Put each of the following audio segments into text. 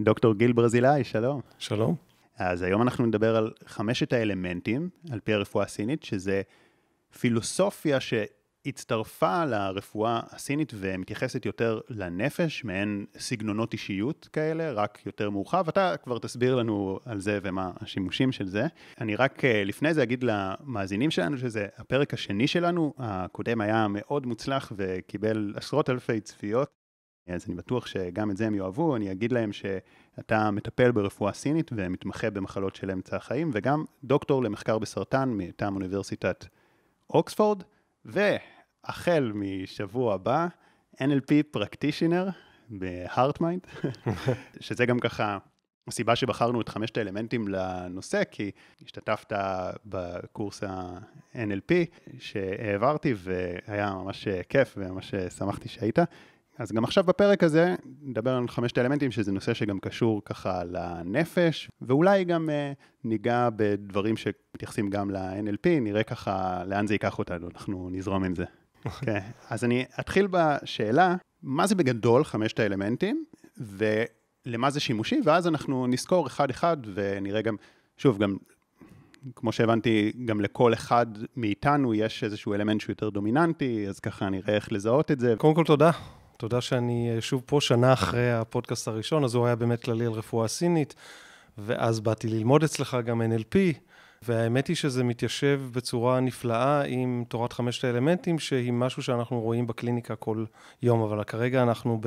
דוקטור גיל ברזילאי, שלום. שלום. אז היום אנחנו נדבר על חמשת האלמנטים, על פי הרפואה הסינית, שזה פילוסופיה שהצטרפה לרפואה הסינית ומתייחסת יותר לנפש, מעין סגנונות אישיות כאלה, רק יותר מורחב. אתה כבר תסביר לנו על זה ומה השימושים של זה. אני רק אה, לפני זה אגיד למאזינים שלנו שזה הפרק השני שלנו, הקודם היה מאוד מוצלח וקיבל עשרות אלפי צפיות. אז אני בטוח שגם את זה הם יאהבו, אני אגיד להם שאתה מטפל ברפואה סינית ומתמחה במחלות של אמצע החיים, וגם דוקטור למחקר בסרטן מטעם אוניברסיטת אוקספורד, והחל משבוע הבא, NLP practitioner ב HeartMind, שזה גם ככה הסיבה שבחרנו את חמשת האלמנטים לנושא, כי השתתפת בקורס ה-NLP שהעברתי, והיה ממש כיף וממש שמחתי שהיית. אז גם עכשיו בפרק הזה נדבר על חמשת האלמנטים, שזה נושא שגם קשור ככה לנפש, ואולי גם אה, ניגע בדברים שמתייחסים גם ל-NLP, נראה ככה לאן זה ייקח אותנו, אנחנו נזרום עם זה. כן, אז אני אתחיל בשאלה, מה זה בגדול חמשת האלמנטים, ולמה זה שימושי, ואז אנחנו נזכור אחד-אחד ונראה גם, שוב, גם כמו שהבנתי, גם לכל אחד מאיתנו יש איזשהו אלמנט שהוא יותר דומיננטי, אז ככה נראה איך לזהות את זה. קודם כל תודה, תודה שאני אה, שוב פה שנה אחרי הפודקאסט הראשון, אז הוא היה באמת כללי על רפואה סינית, ואז באתי ללמוד אצלך גם NLP, והאמת היא שזה מתיישב בצורה נפלאה עם תורת חמשת האלמנטים, שהיא משהו שאנחנו רואים בקליניקה כל יום, אבל כרגע אנחנו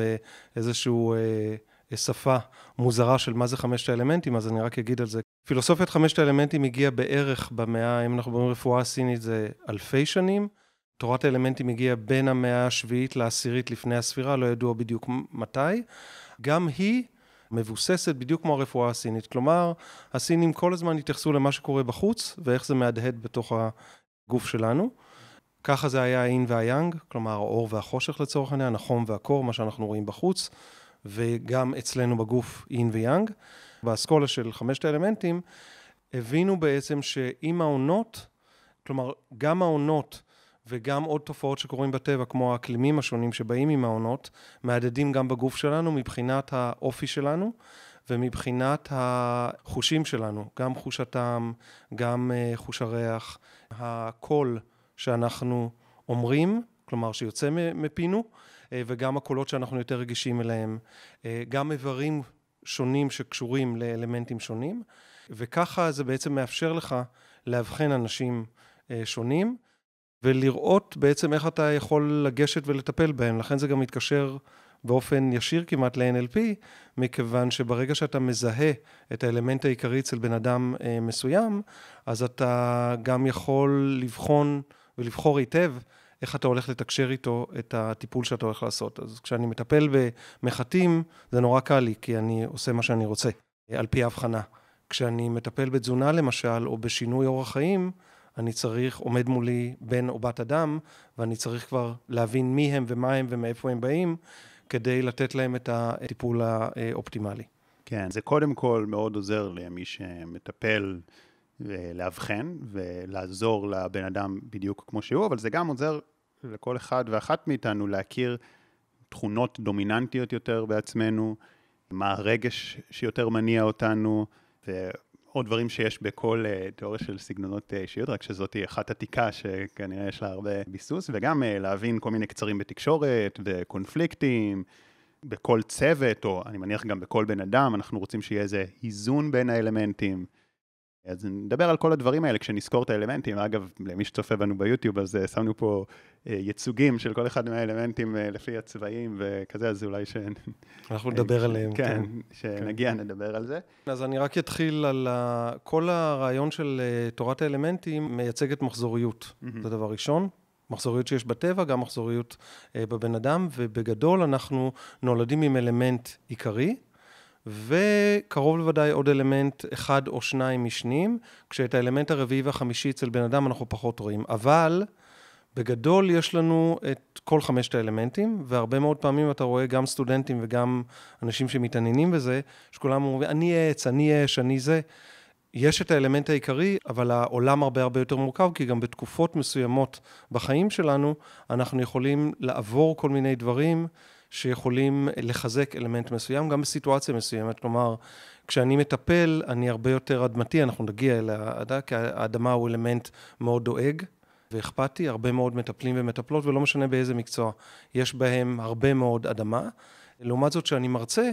באיזשהו... אה, שפה מוזרה של מה זה חמשת האלמנטים, אז אני רק אגיד על זה. פילוסופיית חמשת האלמנטים הגיעה בערך במאה, אם אנחנו מדברים רפואה סינית, זה אלפי שנים. תורת האלמנטים הגיעה בין המאה השביעית לעשירית לפני הספירה, לא ידוע בדיוק מתי. גם היא מבוססת בדיוק כמו הרפואה הסינית. כלומר, הסינים כל הזמן התייחסו למה שקורה בחוץ ואיך זה מהדהד בתוך הגוף שלנו. ככה זה היה האין והיאנג, כלומר האור והחושך לצורך העניין, החום והקור, מה שאנחנו רואים בחוץ, וגם אצלנו בגוף אין ויאנג. באסכולה של חמשת האלמנטים, הבינו בעצם שעם העונות, כלומר, גם העונות וגם עוד תופעות שקורים בטבע, כמו האקלימים השונים שבאים עם העונות, מהדהדים גם בגוף שלנו מבחינת האופי שלנו ומבחינת החושים שלנו, גם חוש הטעם, גם uh, חוש הריח, הקול שאנחנו אומרים, כלומר שיוצא מפינו, uh, וגם הקולות שאנחנו יותר רגישים אליהם, uh, גם איברים שונים שקשורים לאלמנטים שונים, וככה זה בעצם מאפשר לך לאבחן אנשים שונים. ולראות בעצם איך אתה יכול לגשת ולטפל בהם. לכן זה גם מתקשר באופן ישיר כמעט ל-NLP, מכיוון שברגע שאתה מזהה את האלמנט העיקרי אצל בן אדם אה, מסוים, אז אתה גם יכול לבחון ולבחור היטב איך אתה הולך לתקשר איתו את הטיפול שאתה הולך לעשות. אז כשאני מטפל במחטים, זה נורא קל לי, כי אני עושה מה שאני רוצה, על פי ההבחנה. כשאני מטפל בתזונה למשל, או בשינוי אורח חיים, אני צריך, עומד מולי בן או בת אדם, ואני צריך כבר להבין מי הם ומה הם ומאיפה הם באים, כדי לתת להם את הטיפול האופטימלי. כן, זה קודם כל מאוד עוזר למי שמטפל לאבחן ולעזור לבן אדם בדיוק כמו שהוא, אבל זה גם עוזר לכל אחד ואחת מאיתנו להכיר תכונות דומיננטיות יותר בעצמנו, מה הרגש שיותר מניע אותנו, עוד דברים שיש בכל uh, תיאוריה של סגנונות אה, אישיות, רק שזאת היא אחת עתיקה שכנראה יש לה הרבה ביסוס, וגם uh, להבין כל מיני קצרים בתקשורת וקונפליקטים. בכל צוות, או אני מניח גם בכל בן אדם, אנחנו רוצים שיהיה איזה איזון בין האלמנטים. אז נדבר על כל הדברים האלה כשנזכור את האלמנטים. אגב, למי שצופה בנו ביוטיוב, אז uh, שמנו פה uh, ייצוגים של כל אחד מהאלמנטים uh, לפי הצבעים וכזה, אז אולי ש... אנחנו נדבר עליהם, כן. כן, שנגיע, כן. נדבר על זה. אז אני רק אתחיל על ה... כל הרעיון של תורת האלמנטים מייצגת מחזוריות, mm-hmm. זה דבר ראשון. מחזוריות שיש בטבע, גם מחזוריות בבן אדם, ובגדול אנחנו נולדים עם אלמנט עיקרי. וקרוב לוודאי עוד אלמנט אחד או שניים משניים, כשאת האלמנט הרביעי והחמישי אצל בן אדם אנחנו פחות רואים. אבל בגדול יש לנו את כל חמשת האלמנטים, והרבה מאוד פעמים אתה רואה גם סטודנטים וגם אנשים שמתעניינים בזה, שכולם אומרים, אני עץ, אני אש, אני זה. יש את האלמנט העיקרי, אבל העולם הרבה הרבה יותר מורכב, כי גם בתקופות מסוימות בחיים שלנו, אנחנו יכולים לעבור כל מיני דברים שיכולים לחזק אלמנט מסוים, גם בסיטואציה מסוימת. כלומר, כשאני מטפל, אני הרבה יותר אדמתי, אנחנו נגיע אל האדמה, כי האדמה הוא אלמנט מאוד דואג ואכפתי, הרבה מאוד מטפלים ומטפלות, ולא משנה באיזה מקצוע. יש בהם הרבה מאוד אדמה. לעומת זאת, כשאני מרצה,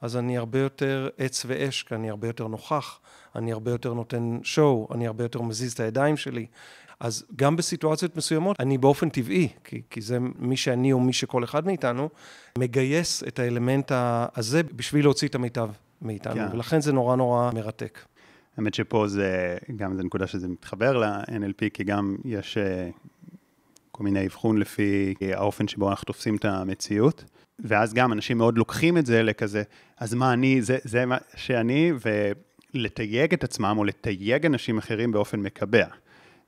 אז אני הרבה יותר עץ ואש, כי אני הרבה יותר נוכח, אני הרבה יותר נותן שואו, אני הרבה יותר מזיז את הידיים שלי. אז גם בסיטואציות מסוימות, אני באופן טבעי, כי, כי זה מי שאני או מי שכל אחד מאיתנו, מגייס את האלמנט הזה בשביל להוציא את המיטב מאיתנו, כן. ולכן זה נורא נורא מרתק. האמת שפה זה, גם זו נקודה שזה מתחבר ל-NLP, כי גם יש אה, כל מיני אבחון לפי האופן שבו אנחנו תופסים את המציאות. ואז גם אנשים מאוד לוקחים את זה לכזה, אז מה אני, זה, זה מה שאני, ולתייג את עצמם או לתייג אנשים אחרים באופן מקבע.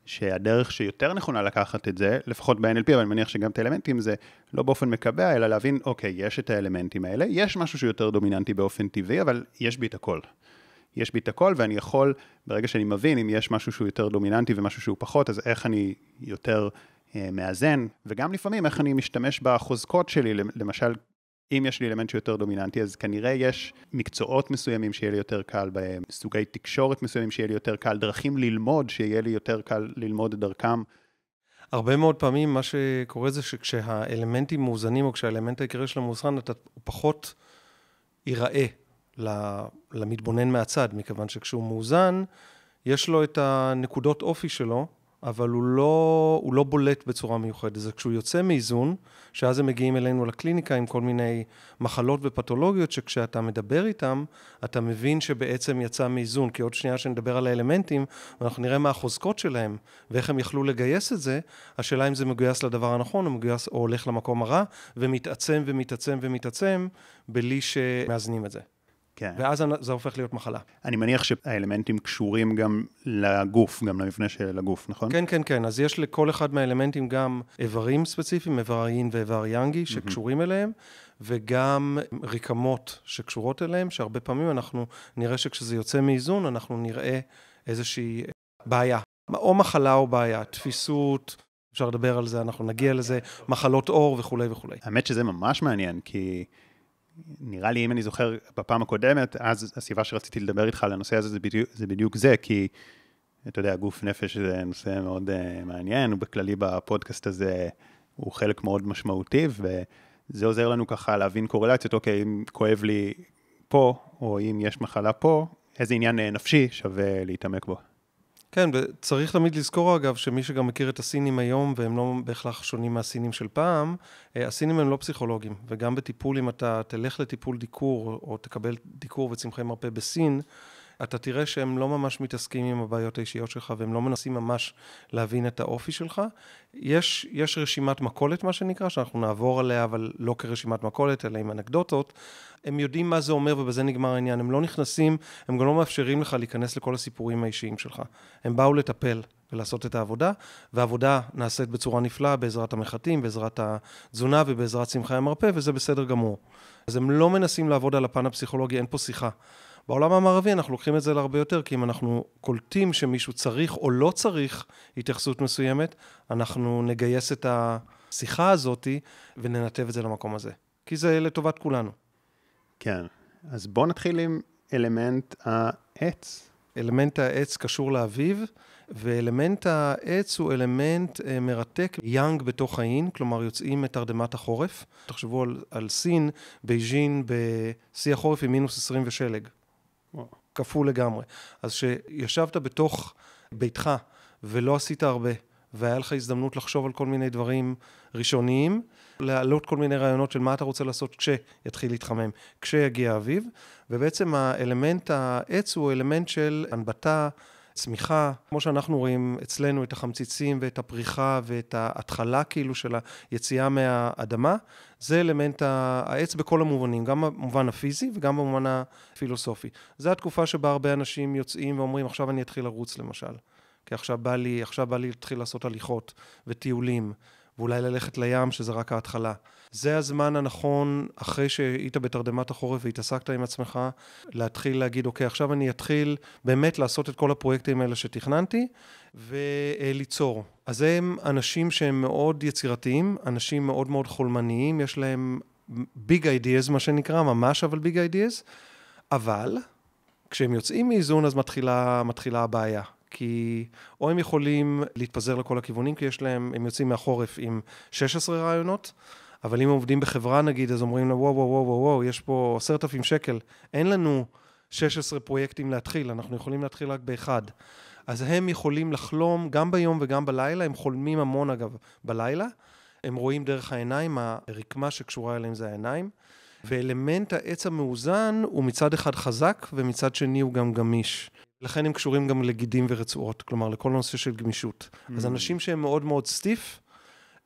שהדרך שיותר נכונה לקחת את זה, לפחות ב-NLP, אבל אני מניח שגם את האלמנטים זה לא באופן מקבע, אלא להבין, אוקיי, יש את האלמנטים האלה, יש משהו שיותר דומיננטי באופן טבעי, אבל יש בי את הכל. יש בי את הכל, ואני יכול, ברגע שאני מבין אם יש משהו שהוא יותר דומיננטי ומשהו שהוא פחות, אז איך אני יותר אה, מאזן, וגם לפעמים איך אני משתמש בחוזקות שלי, למשל, אם יש לי אלמנט שיותר דומיננטי, אז כנראה יש מקצועות מסוימים שיהיה לי יותר קל בהם, סוגי תקשורת מסוימים שיהיה לי יותר קל, דרכים ללמוד שיהיה לי יותר קל ללמוד את דרכם. הרבה מאוד פעמים מה שקורה זה שכשהאלמנטים מאוזנים, או כשהאלמנט העיקרי של המאוזן, אתה פחות ייראה למתבונן מהצד, מכיוון שכשהוא מאוזן, יש לו את הנקודות אופי שלו, אבל הוא לא, הוא לא בולט בצורה מיוחדת. זה כשהוא יוצא מאיזון, שאז הם מגיעים אלינו לקליניקה עם כל מיני מחלות ופתולוגיות, שכשאתה מדבר איתם, אתה מבין שבעצם יצא מאיזון. כי עוד שנייה שנדבר על האלמנטים, ואנחנו נראה מה החוזקות שלהם, ואיך הם יכלו לגייס את זה, השאלה אם זה מגויס לדבר הנכון, או מגויס או הולך למקום הרע, ומתעצם ומתעצם ומתעצם, בלי שמאזנים את זה. כן. ואז זה הופך להיות מחלה. אני מניח שהאלמנטים קשורים גם לגוף, גם למבנה של הגוף, נכון? כן, כן, כן. אז יש לכל אחד מהאלמנטים גם איברים ספציפיים, איבר יין ואיבר יאנגי, שקשורים אליהם, וגם רקמות שקשורות אליהם, שהרבה פעמים אנחנו נראה שכשזה יוצא מאיזון, אנחנו נראה איזושהי בעיה, או מחלה או בעיה, תפיסות. אפשר לדבר על זה, אנחנו נגיע לזה, מחלות עור וכולי וכולי. האמת שזה ממש מעניין, כי נראה לי, אם אני זוכר, בפעם הקודמת, אז הסיבה שרציתי לדבר איתך על הנושא הזה זה בדיוק זה, בדיוק זה כי אתה יודע, גוף נפש זה נושא מאוד uh, מעניין, ובכללי בפודקאסט הזה הוא חלק מאוד משמעותי, וזה עוזר לנו ככה להבין קורלציות, אוקיי, אם כואב לי פה, או אם יש מחלה פה, איזה עניין אה, נפשי שווה להתעמק בו. כן, וצריך תמיד לזכור אגב, שמי שגם מכיר את הסינים היום, והם לא בהכרח שונים מהסינים של פעם, אה, הסינים הם לא פסיכולוגים, וגם בטיפול, אם אתה תלך לטיפול דיקור, או תקבל דיקור וצמחי מרפא בסין, אתה תראה שהם לא ממש מתעסקים עם הבעיות האישיות שלך, והם לא מנסים ממש להבין את האופי שלך. יש, יש רשימת מכולת, מה שנקרא, שאנחנו נעבור עליה, אבל לא כרשימת מכולת, אלא עם אנקדוטות. הם יודעים מה זה אומר, ובזה נגמר העניין. הם לא נכנסים, הם גם לא מאפשרים לך להיכנס לכל הסיפורים האישיים שלך. הם באו לטפל ולעשות את העבודה, והעבודה נעשית בצורה נפלאה בעזרת המחטים, בעזרת התזונה ובעזרת צמחי המרפא, וזה בסדר גמור. אז הם לא מנסים לעבוד על הפן הפסיכולוגי, אין פה שיחה. בעולם המערבי אנחנו לוקחים את זה להרבה יותר, כי אם אנחנו קולטים שמישהו צריך או לא צריך התייחסות מסוימת, אנחנו נגייס את השיחה הזאת וננתב את זה למקום הזה. כי זה לטובת כולנו. כן, אז בואו נתחיל עם אלמנט העץ. אלמנט העץ קשור לאביב, ואלמנט העץ הוא אלמנט אה, מרתק, יאנג בתוך היין, כלומר יוצאים מתרדמת החורף. תחשבו על, על סין, בייג'ין, בשיא החורף עם מינוס 20 ושלג. קפוא לגמרי. אז כשישבת בתוך ביתך ולא עשית הרבה, והיה לך הזדמנות לחשוב על כל מיני דברים ראשוניים, להעלות כל מיני רעיונות של מה אתה רוצה לעשות כשיתחיל להתחמם, כשיגיע האביב, ובעצם האלמנט העץ הוא אלמנט של הנבטה, צמיחה, כמו שאנחנו רואים אצלנו את החמציצים ואת הפריחה ואת ההתחלה כאילו של היציאה מהאדמה, זה אלמנט העץ בכל המובנים, גם במובן הפיזי וגם במובן הפילוסופי. זו התקופה שבה הרבה אנשים יוצאים ואומרים, עכשיו אני אתחיל לרוץ למשל. כי עכשיו בא לי, עכשיו בא לי להתחיל לעשות הליכות וטיולים, ואולי ללכת לים, שזה רק ההתחלה. זה הזמן הנכון, אחרי שהיית בתרדמת החורף והתעסקת עם עצמך, להתחיל להגיד, אוקיי, עכשיו אני אתחיל באמת לעשות את כל הפרויקטים האלה שתכננתי, וליצור. אז הם אנשים שהם מאוד יצירתיים, אנשים מאוד מאוד חולמניים, יש להם ביג אידיאז, מה שנקרא, ממש אבל ביג אידיאז, אבל כשהם יוצאים מאיזון אז מתחילה, מתחילה הבעיה. כי או הם יכולים להתפזר לכל הכיוונים, כי יש להם, הם יוצאים מהחורף עם 16 רעיונות, אבל אם עובדים בחברה נגיד, אז אומרים לו, וואו, וואו, וואו, וואו, יש פה עשרת אלפים שקל, אין לנו 16 פרויקטים להתחיל, אנחנו יכולים להתחיל רק באחד. אז הם יכולים לחלום גם ביום וגם בלילה, הם חולמים המון אגב בלילה, הם רואים דרך העיניים, הרקמה שקשורה אליהם זה העיניים, ואלמנט העץ המאוזן הוא מצד אחד חזק ומצד שני הוא גם גמיש. לכן הם קשורים גם לגידים ורצועות, כלומר לכל נושא של גמישות. Mm. אז אנשים שהם מאוד מאוד סטיף,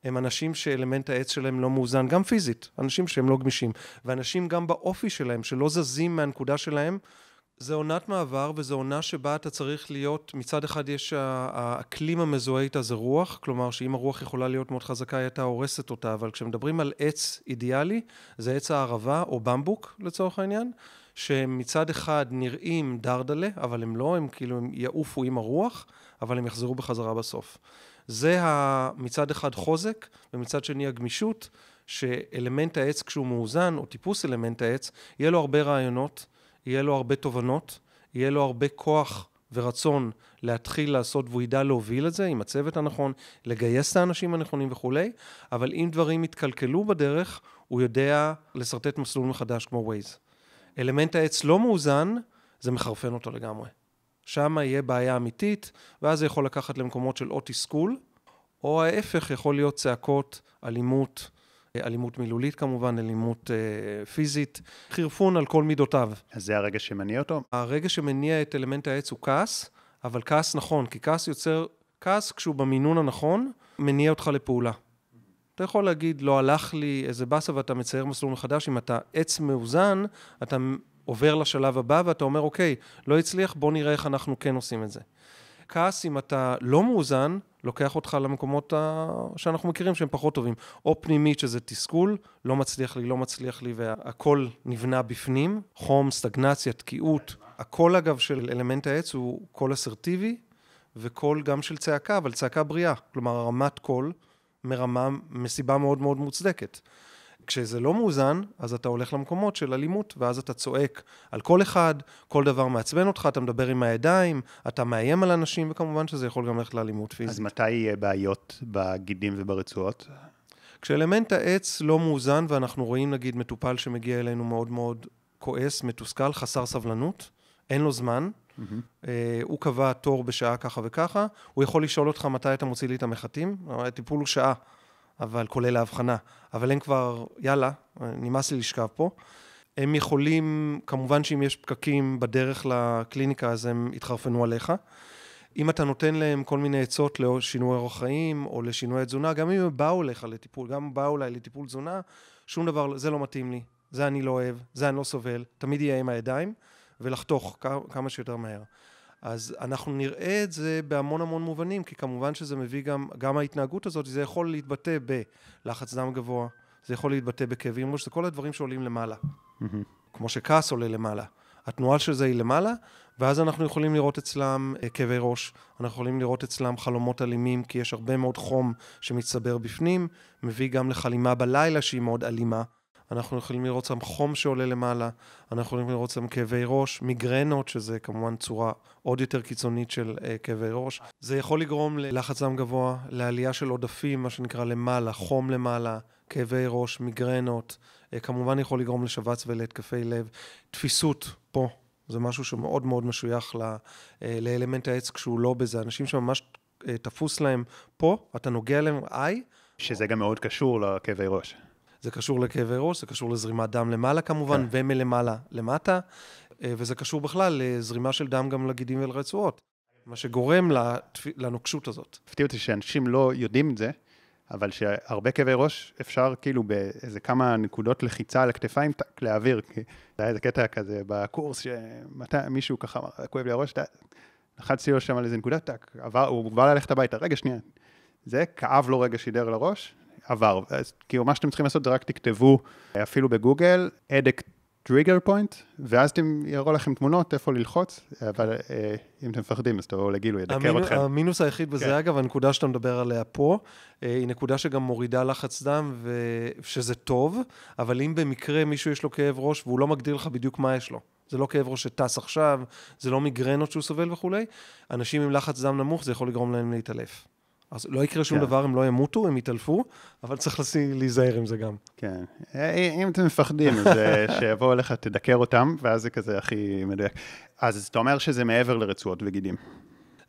הם אנשים שאלמנט העץ שלהם לא מאוזן, גם פיזית, אנשים שהם לא גמישים. ואנשים גם באופי שלהם, שלא זזים מהנקודה שלהם, זה עונת מעבר, וזו עונה שבה אתה צריך להיות, מצד אחד יש האקלים המזוהה איתה זה רוח, כלומר שאם הרוח יכולה להיות מאוד חזקה, היא הייתה הורסת אותה, אבל כשמדברים על עץ אידיאלי, זה עץ הערבה או במבוק לצורך העניין, שמצד אחד נראים דרדלה, אבל הם לא, הם כאילו הם יעופו עם הרוח, אבל הם יחזרו בחזרה בסוף. זה מצד אחד חוזק, ומצד שני הגמישות, שאלמנט העץ כשהוא מאוזן, או טיפוס אלמנט העץ, יהיה לו הרבה רעיונות, יהיה לו הרבה תובנות, יהיה לו הרבה כוח ורצון להתחיל לעשות, והוא ידע להוביל את זה עם הצוות הנכון, לגייס את האנשים הנכונים וכולי, אבל אם דברים יתקלקלו בדרך, הוא יודע לשרטט מסלול מחדש כמו ווייז. אלמנט העץ לא מאוזן, זה מחרפן אותו לגמרי. שם יהיה בעיה אמיתית, ואז זה יכול לקחת למקומות של או תסכול, או ההפך, יכול להיות צעקות, אלימות, אלימות מילולית כמובן, אלימות אה, פיזית, חירפון על כל מידותיו. אז זה הרגע שמניע אותו? הרגע שמניע את אלמנט העץ הוא כעס, אבל כעס נכון, כי כעס יוצר, כעס כשהוא במינון הנכון, מניע אותך לפעולה. אתה יכול להגיד, לא הלך לי איזה באסה ואתה מצייר מסלול מחדש, אם אתה עץ מאוזן, אתה עובר לשלב הבא ואתה אומר, אוקיי, לא הצליח, בוא נראה איך אנחנו כן עושים את זה. כעס, אם אתה לא מאוזן, לוקח אותך למקומות ה... שאנחנו מכירים שהם פחות טובים. או פנימית, שזה תסכול, לא מצליח לי, לא מצליח לי, והכל נבנה בפנים, חום, סטגנציה, תקיעות. הקול, אגב, של אלמנט העץ הוא קול אסרטיבי, וקול גם של צעקה, אבל צעקה בריאה. כלומר, רמת קול מרמה, מסיבה מאוד מאוד מוצדקת. כשזה לא מאוזן, אז אתה הולך למקומות של אלימות, ואז אתה צועק על כל אחד, כל דבר מעצבן אותך, אתה מדבר עם הידיים, אתה מאיים על אנשים, וכמובן שזה יכול גם ללכת לאלימות פיזית. אז מתי יהיה בעיות בגידים וברצועות? כשאלמנט העץ לא מאוזן, ואנחנו רואים נגיד מטופל שמגיע אלינו מאוד מאוד כועס, מתוסכל, חסר סבלנות, אין לו זמן, Mm-hmm. הוא קבע תור בשעה ככה וככה, הוא יכול לשאול אותך מתי אתה מוציא לי את המחטים, הטיפול הוא שעה. אבל כולל ההבחנה. אבל הם כבר, יאללה, נמאס לי לשכב פה. הם יכולים, כמובן שאם יש פקקים בדרך לקליניקה, אז הם יתחרפנו עליך. אם אתה נותן להם כל מיני עצות לשינוי אורח חיים או לשינוי תזונה, גם אם הם באו אליך לטיפול, גם אם באו אליי לטיפול תזונה, שום דבר, זה לא מתאים לי, זה אני לא אוהב, זה אני לא סובל, תמיד יהיה עם הידיים, ולחתוך כמה שיותר מהר. אז אנחנו נראה את זה בהמון המון מובנים, כי כמובן שזה מביא גם, גם ההתנהגות הזאת, זה יכול להתבטא בלחץ דם גבוה, זה יכול להתבטא בכאבים ראש, זה כל הדברים שעולים למעלה. כמו שכעס עולה למעלה. התנועה של זה היא למעלה, ואז אנחנו יכולים לראות אצלם אה, כאבי ראש, אנחנו יכולים לראות אצלם חלומות אלימים, כי יש הרבה מאוד חום שמצטבר בפנים, מביא גם לחלימה בלילה שהיא מאוד אלימה. אנחנו יכולים לראות שם חום שעולה למעלה, אנחנו יכולים לראות שם כאבי ראש, מיגרנות, שזה כמובן צורה עוד יותר קיצונית של uh, כאבי ראש. זה יכול לגרום ללחץ דם גבוה, לעלייה של עודפים, מה שנקרא למעלה, חום למעלה, כאבי ראש, מיגרנות, uh, כמובן יכול לגרום לשבץ ולהתקפי לב. תפיסות פה, זה משהו שמאוד מאוד משוייך ל, uh, לאלמנט העץ כשהוא לא בזה. אנשים שממש uh, תפוס להם פה, אתה נוגע להם, איי. שזה גם מאוד קשור לכאבי ראש. זה קשור לכאבי ראש, זה קשור לזרימת דם למעלה כמובן, כן. ומלמעלה למטה, אה, וזה קשור בכלל לזרימה של דם גם לגידים ולרצועות, מה שגורם לנוקשות הזאת. הפתיע אותי שאנשים לא יודעים את זה, אבל שהרבה כאבי ראש אפשר כאילו באיזה כמה נקודות לחיצה על הכתפיים להעביר, כי זה היה איזה קטע כזה בקורס, שמישהו ככה אמר, כואב לי הראש, לחצתי לו שם על איזה נקודה, טק, עבר, הוא בא ללכת הביתה, רגע שנייה, זה כאב לו רגע שידר לראש, עבר. אז כאילו מה שאתם צריכים לעשות זה רק תכתבו אפילו בגוגל, headache trigger point, ואז אתם יראו לכם תמונות איפה ללחוץ, אבל אה, אם אתם מפחדים אז תבואו לגיל, הוא ידקור המינו- אתכם. המינוס היחיד בזה, כן. אגב, הנקודה שאתה מדבר עליה פה, אה, היא נקודה שגם מורידה לחץ דם, ושזה טוב, אבל אם במקרה מישהו יש לו כאב ראש והוא לא מגדיר לך בדיוק מה יש לו, זה לא כאב ראש שטס עכשיו, זה לא מיגרנות שהוא סובל וכולי, אנשים עם לחץ דם נמוך, זה יכול לגרום להם להתעלף. אז לא יקרה שום כן. דבר, הם לא ימותו, הם יתעלפו, אבל צריך לשים- להיזהר עם זה גם. כן. אה, אם אתם מפחדים, אז אה, שיבואו אליך, תדקר אותם, ואז זה כזה הכי מדויק. אז אתה אומר שזה מעבר לרצועות וגידים.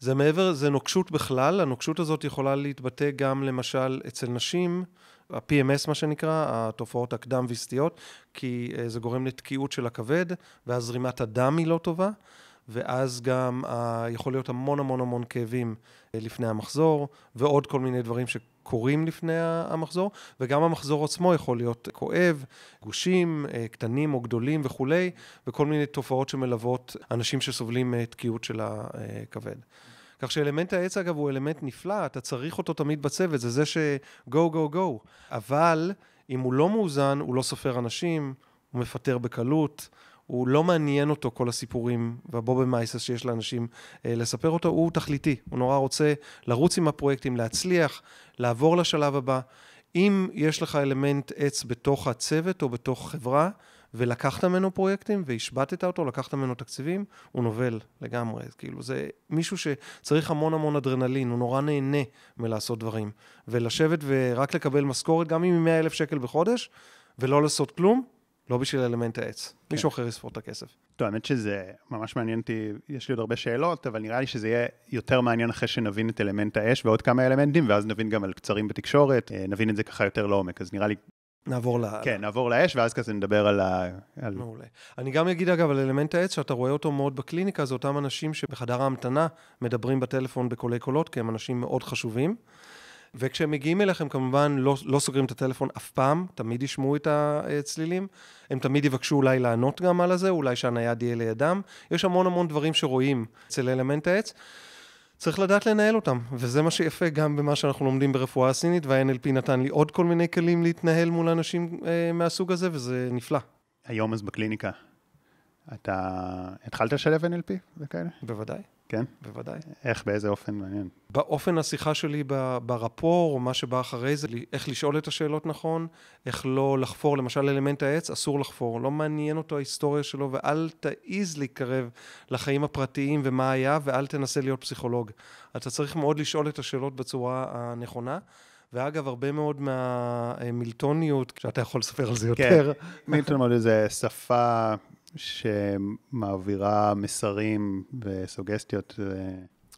זה מעבר, זה נוקשות בכלל, הנוקשות הזאת יכולה להתבטא גם למשל אצל נשים, ה-PMS מה שנקרא, התופעות הקדם-וסטיות, כי אה, זה גורם לתקיעות של הכבד, ואז זרימת הדם היא לא טובה, ואז גם אה, יכול להיות המון המון המון כאבים אה, לפני המחזור, ועוד כל מיני דברים שקורים לפני ה- המחזור, וגם המחזור עצמו יכול להיות כואב, גושים, אה, קטנים או גדולים וכולי, וכל מיני תופעות שמלוות אנשים שסובלים מתקיעות של הכבד. כך שאלמנט העץ, אגב, הוא אלמנט נפלא, אתה צריך אותו תמיד בצוות, זה זה ש-go, go, go. אבל אם הוא לא מאוזן, הוא לא סופר אנשים, הוא מפטר בקלות, הוא לא מעניין אותו כל הסיפורים והבובה מייסס שיש לאנשים אה, לספר אותו, הוא תכליתי, הוא נורא רוצה לרוץ עם הפרויקטים, להצליח, לעבור לשלב הבא. אם יש לך אלמנט עץ בתוך הצוות או בתוך חברה, ולקחת ממנו פרויקטים והשבתת אותו, לקחת ממנו תקציבים, הוא נובל לגמרי. כאילו, זה מישהו שצריך המון המון אדרנלין, הוא נורא נהנה מלעשות דברים. ולשבת ורק לקבל משכורת, גם אם היא 100 אלף שקל בחודש, ולא לעשות כלום, לא בשביל אלמנט העץ. כן. מישהו אחר יספור את הכסף. טוב, האמת שזה ממש מעניין אותי, יש לי עוד הרבה שאלות, אבל נראה לי שזה יהיה יותר מעניין אחרי שנבין את אלמנט האש ועוד כמה אלמנטים, ואז נבין גם על קצרים בתקשורת, אה, נבין את זה ככה יותר לעומק. אז נראה לי, נעבור ל... כן, נעבור לאש, ואז כזה נדבר על ה... על... מעולה. אני גם אגיד, אגב, על אלמנט העץ, שאתה רואה אותו מאוד בקליניקה, זה אותם אנשים שבחדר ההמתנה מדברים בטלפון בקולי קולות, כי הם אנשים מאוד חשובים. וכשהם מגיעים אליכם, כמובן, לא, לא סוגרים את הטלפון אף פעם, תמיד ישמעו את הצלילים. הם תמיד יבקשו אולי לענות גם על הזה, אולי שהנייד יהיה לידם. יש המון המון דברים שרואים אצל אלמנט העץ. צריך לדעת לנהל אותם, וזה מה שיפה גם במה שאנחנו לומדים ברפואה הסינית, וה-NLP נתן לי עוד כל מיני כלים להתנהל מול אנשים אה, מהסוג הזה, וזה נפלא. היום אז בקליניקה, אתה התחלת לשלב NLP וכאלה? בוודאי, כן? בוודאי. איך, באיזה אופן מעניין? באופן השיחה שלי ברפור, או מה שבא אחרי זה, איך לשאול את השאלות נכון, איך לא לחפור, למשל אלמנט העץ, אסור לחפור, לא מעניין אותו ההיסטוריה שלו, ואל תעז להתקרב לחיים הפרטיים ומה היה, ואל תנסה להיות פסיכולוג. אתה צריך מאוד לשאול את השאלות בצורה הנכונה. ואגב, הרבה מאוד מהמילטוניות, שאתה יכול לספר על זה יותר, מילטון מודל זה שפה שמעבירה מסרים וסוגסטיות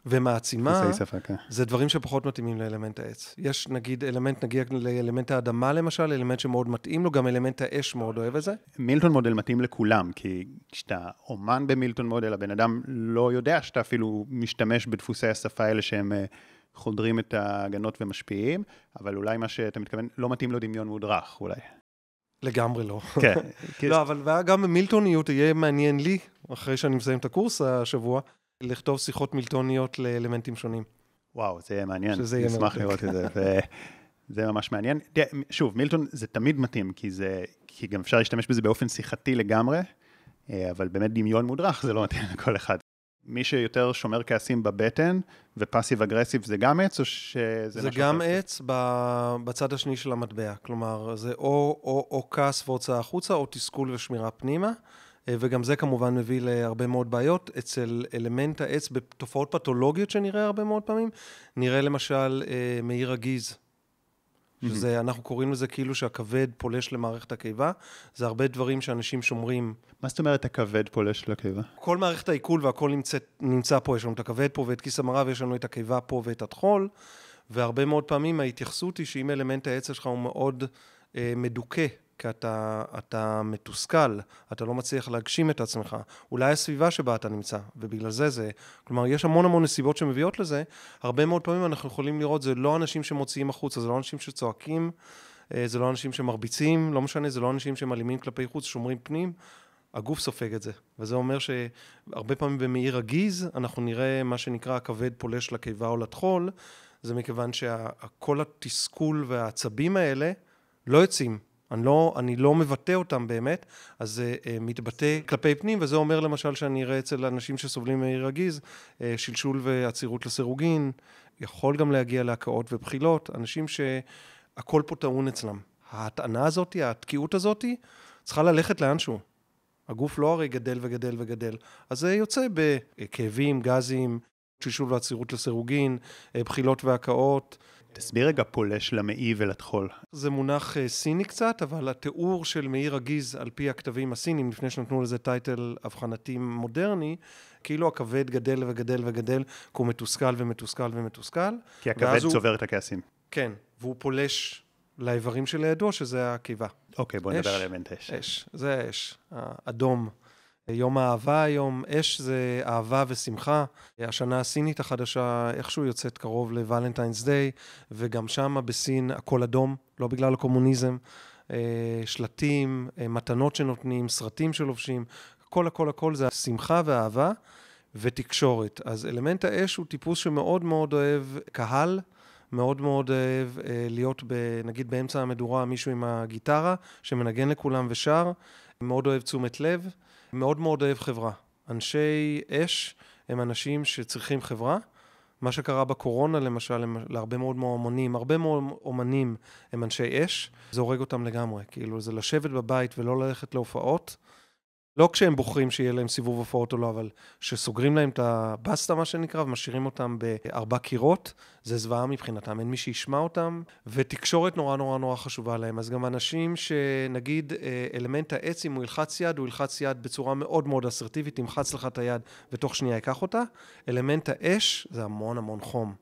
ומעצימה, דפוסי שפה, כן. זה דברים שפחות מתאימים לאלמנט העץ. יש נגיד אלמנט, נגיע לאלמנט האדמה למשל, אלמנט שמאוד מתאים לו, גם אלמנט האש מאוד אוהב את זה. מילטון מודל מתאים לכולם, כי כשאתה אומן במילטון מודל, הבן אדם לא יודע שאתה אפילו משתמש בדפוסי השפה האלה שהם אה, חודרים את ההגנות ומשפיעים, אבל אולי מה שאתה מתכוון, לא מתאים לו דמיון מודרך, אולי. לגמרי לא. כן. לא, אבל גם במילטוניות יהיה מעניין לי, אחרי שאני מסיים את הקורס השבוע, לכתוב שיחות מילטוניות לאלמנטים שונים. וואו, זה יהיה מעניין. שזה יהיה נשמח. לראות את זה. וזה ממש מעניין. שוב, מילטון זה תמיד מתאים, כי, זה, כי גם אפשר להשתמש בזה באופן שיחתי לגמרי, אה, אבל באמת דמיון מודרך זה לא מתאים לכל אחד. מי שיותר שומר כעסים בבטן ופאסיב אגרסיב זה גם עץ או שזה זה גם? עץ בצד השני של המטבע. כלומר, זה או, או, או כעס והוצאה החוצה, או תסכול ושמירה פנימה. אה, וגם זה כמובן מביא להרבה מאוד בעיות. אצל אלמנט העץ, בתופעות פתולוגיות שנראה הרבה מאוד פעמים, נראה למשל אה, מאיר הגיז. שזה, אנחנו קוראים לזה כאילו שהכבד פולש למערכת הקיבה. זה הרבה דברים שאנשים שומרים. מה זאת אומרת הכבד פולש לקיבה? כל מערכת העיכול והכל נמצא, נמצא פה, יש לנו את הכבד פה ואת כיס המרה, ויש לנו את הקיבה פה ואת הטחול. והרבה מאוד פעמים ההתייחסות היא שאם אלמנט העץ שלך הוא מאוד אה, מדוכא, כי אתה, אתה מתוסכל, אתה לא מצליח להגשים את עצמך, אולי הסביבה שבה אתה נמצא, ובגלל זה זה, כלומר, יש המון המון נסיבות שמביאות לזה, הרבה מאוד פעמים אנחנו יכולים לראות, זה לא אנשים שמוציאים החוצה, זה לא אנשים שצועקים, אה, זה לא אנשים שמרביצים, לא משנה, זה לא אנשים שמאלימים כלפי חוץ, שומרים פנים, הגוף סופג את זה. וזה אומר שהרבה פעמים במאיר הגיז, אנחנו נראה מה שנקרא הכבד פולש לקיבה או לטחול, זה מכיוון שכל התסכול והעצבים האלה לא יוצאים אני לא, אני לא מבטא אותם באמת, אז זה uh, מתבטא כלפי פנים, וזה אומר למשל שאני אראה אצל אנשים שסובלים מעיר רגיז, uh, שלשול ועצירות לסירוגין, יכול גם להגיע להקאות ובחילות, אנשים שהכל פה טעון אצלם. ההטענה הזאת, התקיעות הזאת, צריכה ללכת לאנשהו. הגוף לא הרי גדל וגדל וגדל, אז זה יוצא בכאבים, גזים, שלשול ועצירות לסירוגין, אה, בחילות והקאות. תסביר רגע פולש למעי ולטחול. זה מונח אה, סיני קצת, אבל התיאור של מעי רגיז על פי הכתבים הסינים, לפני שנתנו לזה טייטל אבחנתי מודרני, כאילו הכבד גדל וגדל וגדל, כי הוא מתוסכל ומתוסכל ומתוסכל. כי הכבד צובר הוא... את הכעסים. כן, והוא פולש לאיברים שלידו, שזה הקיבה. אוקיי, בוא נדבר על אלמנט אש. אש, זה אש, האדום. יום האהבה היום, אש זה אהבה ושמחה. השנה הסינית החדשה איכשהו יוצאת קרוב לוולנטיינס דיי, וגם שם בסין הכל אדום, לא בגלל הקומוניזם. אה, שלטים, אה, מתנות שנותנים, סרטים שלובשים, הכל הכל הכל זה שמחה ואהבה ותקשורת. אז אלמנט האש הוא טיפוס שמאוד מאוד אוהב קהל. מאוד מאוד אוהב אה, להיות, ב, נגיד באמצע המדורה, מישהו עם הגיטרה, שמנגן לכולם ושר, מאוד אוהב תשומת לב, מאוד מאוד אוהב חברה. אנשי אש הם אנשים שצריכים חברה. מה שקרה בקורונה למשל, להרבה מאוד אומנים, הרבה מאוד אומנים הם אנשי אש, זה הורג אותם לגמרי. כאילו, זה לשבת בבית ולא ללכת להופעות. לא כשהם בוחרים שיהיה להם סיבוב הופעות או לא, אבל שסוגרים להם את הבסטה, מה שנקרא, ומשאירים אותם בארבע קירות, זה זוועה מבחינתם, אין מי שישמע אותם, ותקשורת נורא נורא נורא חשובה להם. אז גם אנשים שנגיד אה, אלמנט העץ, אם הוא ילחץ יד, הוא ילחץ יד בצורה מאוד מאוד אסרטיבית, ימחץ לך את היד ותוך שנייה ייקח אותה. אלמנט האש זה המון המון חום.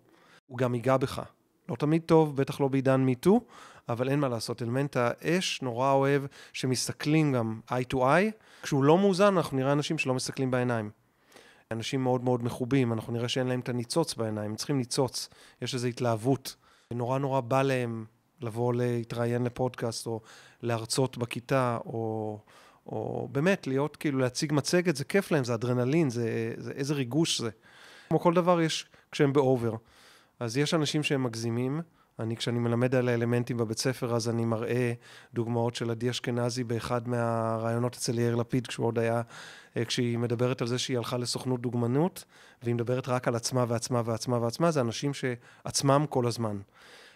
הוא גם ייגע בך. לא תמיד טוב, בטח לא בעידן מיטו, אבל אין מה לעשות. אלמנט האש נורא אוהב שמסתכלים גם eye to eye. כשהוא לא מאוזן, אנחנו נראה אנשים שלא מסתכלים בעיניים. אנשים מאוד מאוד מחובים, אנחנו נראה שאין להם את הניצוץ בעיניים, הם צריכים ניצוץ, יש איזו התלהבות. נורא נורא בא להם לבוא להתראיין לפודקאסט, או להרצות בכיתה, או, או באמת להיות, כאילו להציג מצגת, זה כיף להם, זה אדרנלין, זה, זה איזה ריגוש זה. כמו כל דבר יש כשהם באובר. אז יש אנשים שהם מגזימים, אני, כשאני מלמד על האלמנטים בבית ספר, אז אני מראה דוגמאות של עדי אשכנזי באחד מהראיונות אצל יאיר לפיד, כשהוא עוד היה, אה, כשהיא מדברת על זה שהיא הלכה לסוכנות דוגמנות, והיא מדברת רק על עצמה ועצמה ועצמה ועצמה, זה אנשים שעצמם כל הזמן.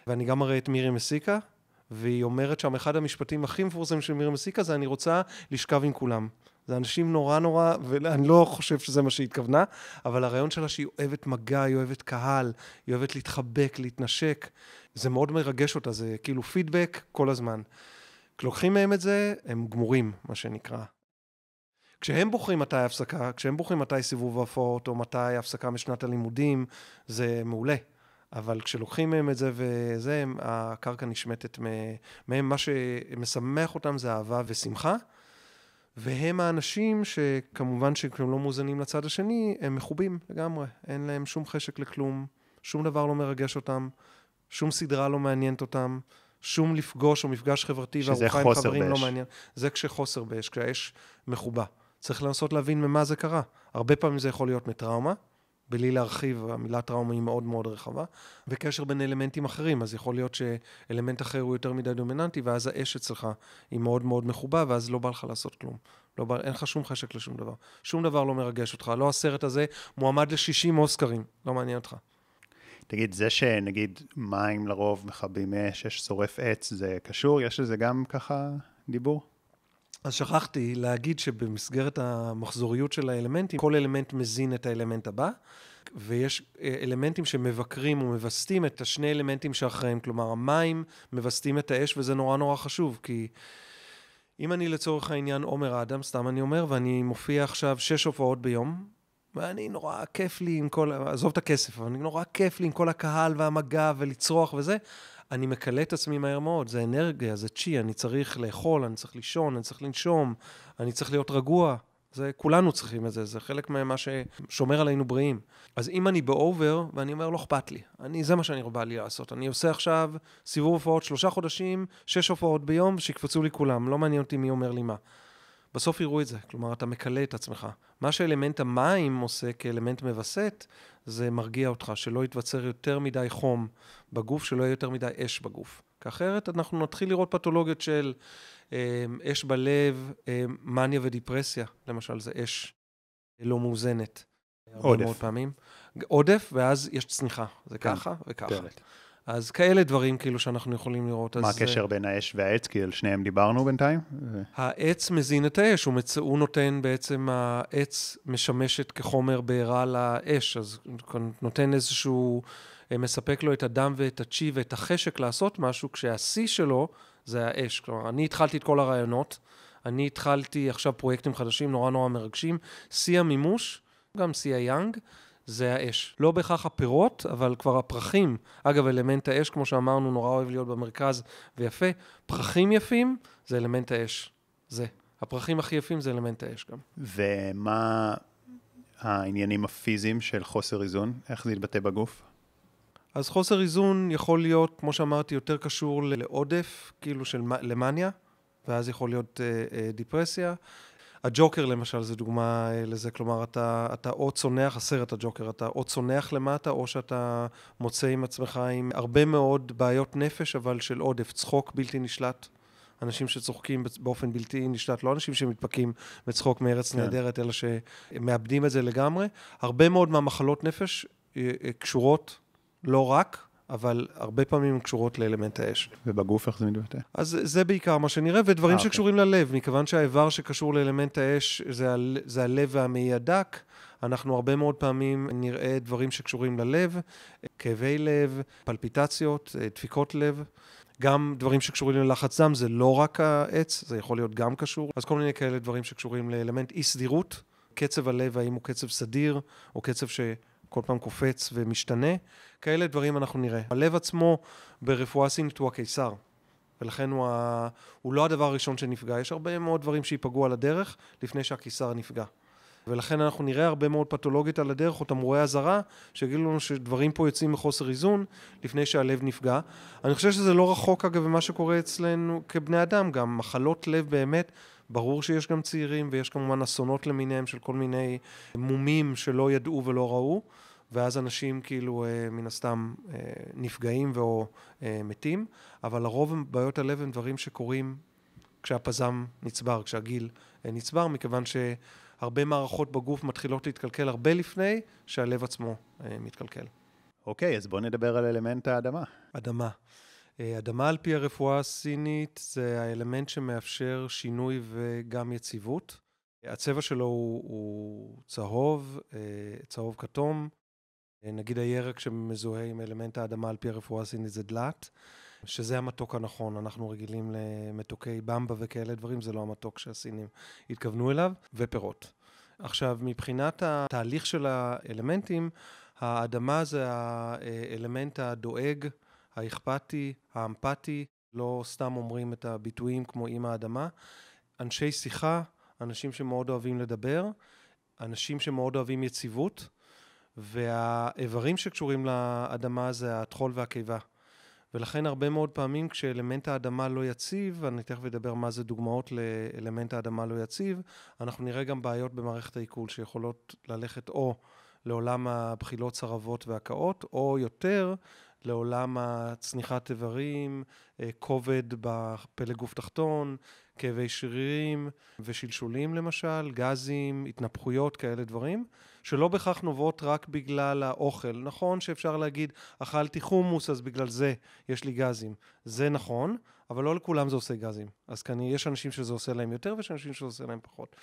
ואני גם מראה את מירי מסיקה, והיא אומרת שם, אחד המשפטים הכי מפורסמים של מירי מסיקה זה אני רוצה לשכב עם כולם. זה אנשים נורא נורא, ואני לא חושב שזה מה שהיא התכוונה, אבל הרעיון שלה שהיא אוהבת מגע, היא אוהבת קהל, היא אוהבת להתחבק, להתנשק. זה מאוד מרגש אותה, זה כאילו פידבק כל הזמן. כשלוקחים מהם את זה, הם גמורים, מה שנקרא. כשהם בוחרים מתי הפסקה, כשהם בוחרים מתי סיבוב ההופעות, או מתי הפסקה משנת הלימודים, זה מעולה. אבל כשלוקחים מהם את זה וזה, הקרקע נשמטת מהם. מה שמשמח אותם זה אהבה ושמחה. והם האנשים שכמובן שכשהם לא מאוזנים לצד השני, הם מחובים לגמרי. אין להם שום חשק לכלום, שום דבר לא מרגש אותם, שום סדרה לא מעניינת אותם, שום לפגוש או מפגש חברתי וארוחה עם חברים באש. לא מעניין. זה כשחוסר באש, כשהאש מחובה. צריך לנסות להבין ממה זה קרה. הרבה פעמים זה יכול להיות מטראומה, בלי להרחיב, המילה טראומה היא מאוד מאוד רחבה, וקשר בין אלמנטים אחרים, אז יכול להיות שאלמנט אחר הוא יותר מדי דומיננטי, ואז האש אצלך היא מאוד מאוד מחובה, ואז לא בא לך לעשות כלום. לא בא, אין לך שום חשק לשום דבר. שום דבר לא מרגש אותך. לא הסרט הזה מועמד ל-60 אוסקרים, לא מעניין אותך. תגיד, זה שנגיד מים לרוב מכבים אש, אש שורף עץ, זה קשור? יש לזה גם ככה דיבור? אז שכחתי להגיד שבמסגרת המחזוריות של האלמנטים, כל אלמנט מזין את האלמנט הבא, ויש אה, אלמנטים שמבקרים ומווסתים את השני אלמנטים שאחריהם, כלומר המים מווסתים את האש, וזה נורא נורא חשוב, כי אם אני לצורך העניין עומר אדם, סתם אני אומר, ואני מופיע עכשיו שש הופעות ביום, ואני נורא כיף לי עם כל, עזוב את הכסף, אבל נורא כיף לי עם כל הקהל והמגע ולצרוח וזה, אני מקלה את עצמי מהר מאוד, זה אנרגיה, זה צ'י, אני צריך לאכול, אני צריך לישון, אני צריך לנשום, אני צריך להיות רגוע. זה, כולנו צריכים את זה, זה חלק ממה ששומר עלינו בריאים. אז אם אני באובר, ואני אומר, לא אכפת לי, אני, זה מה שאני בא לי לעשות. אני עושה עכשיו סיבוב הופעות שלושה חודשים, שש הופעות ביום, שיקפצו לי כולם, לא מעניין אותי מי אומר לי מה. בסוף יראו את זה, כלומר, אתה מקלה את עצמך. מה שאלמנט המים עושה כאלמנט מווסת, זה מרגיע אותך, שלא יתווצר יותר מדי חום בגוף, שלא יהיה יותר מדי אש בגוף. כי אחרת אנחנו נתחיל לראות פתולוגיות של אש בלב, מניה ודיפרסיה, למשל, זה אש לא מאוזנת. עודף. מאוד פעמים. עודף, ואז יש צניחה. זה כן. ככה וככה. כן. אז כאלה דברים כאילו שאנחנו יכולים לראות. מה אז, הקשר בין האש והעץ? כי על שניהם דיברנו בינתיים. העץ מזין את האש, הוא, מצ... הוא נותן בעצם, העץ משמשת כחומר בעירה לאש, אז נותן איזשהו, אה, מספק לו את הדם ואת הצ'י ואת החשק לעשות משהו, כשהשיא שלו זה האש. כלומר, אני התחלתי את כל הרעיונות, אני התחלתי עכשיו פרויקטים חדשים נורא נורא מרגשים, שיא המימוש, גם שיא היאנג, זה האש. לא בהכרח הפירות, אבל כבר הפרחים. אגב, אלמנט האש, כמו שאמרנו, נורא אוהב להיות במרכז ויפה. פרחים יפים זה אלמנט האש. זה. הפרחים הכי יפים זה אלמנט האש גם. ומה העניינים הפיזיים של חוסר איזון? איך זה יתבטא בגוף? אז חוסר איזון יכול להיות, כמו שאמרתי, יותר קשור לעודף, כאילו של למאניה, ואז יכול להיות אה, אה, דיפרסיה. הג'וקר למשל זה דוגמה אה, לזה, כלומר אתה, אתה או צונח, הסרט הג'וקר, אתה או צונח למטה או שאתה מוצא עם עצמך עם הרבה מאוד בעיות נפש, אבל של עודף, צחוק בלתי נשלט. אנשים שצוחקים באופן בלתי נשלט, לא אנשים שמתפקים בצחוק מארץ כן. נהדרת, אלא שמאבדים את זה לגמרי. הרבה מאוד מהמחלות נפש אה, אה, קשורות, לא רק, אבל הרבה פעמים הן קשורות לאלמנט האש. ובגוף איך זה מתבטא? אז זה בעיקר מה שנראה, ודברים אה, אוקיי. שקשורים ללב, מכיוון שהאיבר שקשור לאלמנט האש זה, ה- זה הלב והמעי הדק, אנחנו הרבה מאוד פעמים נראה דברים שקשורים ללב, כאבי לב, פלפיטציות, אה, דפיקות לב. גם דברים שקשורים ללחץ דם, זה לא רק העץ, זה יכול להיות גם קשור. אז כל מיני כאלה דברים שקשורים לאלמנט אי סדירות, קצב הלב, האם הוא קצב סדיר, או קצב שכל פעם קופץ ומשתנה, כאלה דברים אנחנו נראה. הלב עצמו ברפואה סינית הוא הקיסר, ולכן הוא, ה... הוא לא הדבר הראשון שנפגע. יש הרבה מאוד דברים שייפגעו על הדרך לפני שהקיסר נפגע. ולכן אנחנו נראה הרבה מאוד פתולוגיות על הדרך או תמרורי אזהרה שיגידו לנו שדברים פה יוצאים מחוסר איזון לפני שהלב נפגע. אני חושב שזה לא רחוק אגב ממה שקורה אצלנו כבני אדם גם. מחלות לב באמת, ברור שיש גם צעירים ויש כמובן אסונות למיניהם של כל מיני מומים שלא ידעו ולא ראו. ואז אנשים כאילו אה, מן הסתם אה, נפגעים ואו אה, מתים, אבל לרוב הם- בעיות הלב הם דברים שקורים כשהפזם נצבר, כשהגיל אה, נצבר, מכיוון שהרבה מערכות בגוף מתחילות להתקלקל הרבה לפני שהלב עצמו אה, מתקלקל. אוקיי, אז בואו נדבר על אלמנט האדמה. אדמה. אה, אדמה על פי הרפואה הסינית זה האלמנט שמאפשר שינוי וגם יציבות. הצבע שלו הוא, הוא צהוב, אה, צהוב כתום. אה, נגיד הירק שמזוהה עם אלמנט האדמה על פי הרפואה הסינית זה דלת, שזה המתוק הנכון. אנחנו רגילים למתוקי במבה וכאלה דברים, זה לא המתוק שהסינים התכוונו אליו, ופירות. עכשיו, מבחינת התהליך של האלמנטים, האדמה זה האלמנט הדואג, האכפתי, האמפתי, לא סתם אומרים את הביטויים כמו עם האדמה. אנשי שיחה, אנשים שמאוד אוהבים לדבר, אנשים שמאוד אוהבים יציבות, והאיברים שקשורים לאדמה זה הטחול והקיבה. ולכן הרבה מאוד פעמים כשאלמנט האדמה לא יציב, ואני תכף אדבר מה זה דוגמאות לאלמנט האדמה לא יציב, אנחנו נראה גם בעיות במערכת העיכול שיכולות ללכת או לעולם הבחילות, צרבות והקאות, או יותר לעולם הצניחת איברים, אה, כובד בפלג גוף תחתון, כאבי שרירים ושלשולים למשל, גזים, התנפחויות, כאלה דברים, שלא בהכרח נובעות רק בגלל האוכל. נכון שאפשר להגיד, אכלתי חומוס אז בגלל זה יש לי גזים. זה נכון, אבל לא לכולם זה עושה גזים. אז כנראה יש אנשים שזה עושה להם יותר ויש אנשים שזה עושה להם פחות.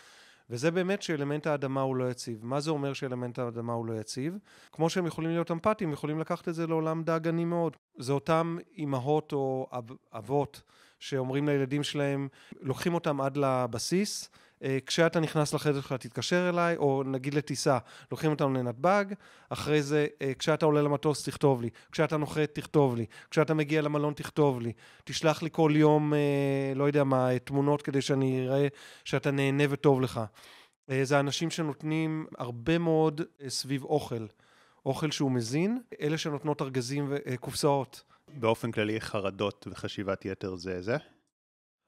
וזה באמת שאלמנט האדמה הוא לא יציב. מה זה אומר שאלמנט האדמה הוא לא יציב? כמו שהם יכולים להיות אמפתיים, יכולים לקחת את זה לעולם דאגני מאוד. זה אותם אימהות או אב, אבות שאומרים לילדים שלהם, לוקחים אותם עד לבסיס, כשאתה נכנס לחדר שלך תתקשר אליי, או נגיד לטיסה, לוקחים אותם לנתב"ג, אחרי זה אה, כשאתה עולה למטוס תכתוב לי, כשאתה נוחת תכתוב לי, כשאתה מגיע למלון תכתוב לי, תשלח לי כל יום, אה, לא יודע מה, תמונות כדי שאני אראה שאתה נהנה וטוב לך. אה, זה אנשים שנותנים הרבה מאוד אה, סביב אוכל, אוכל שהוא מזין, אלה שנותנות ארגזים וקופסאות. באופן כללי, חרדות וחשיבת יתר זה זה?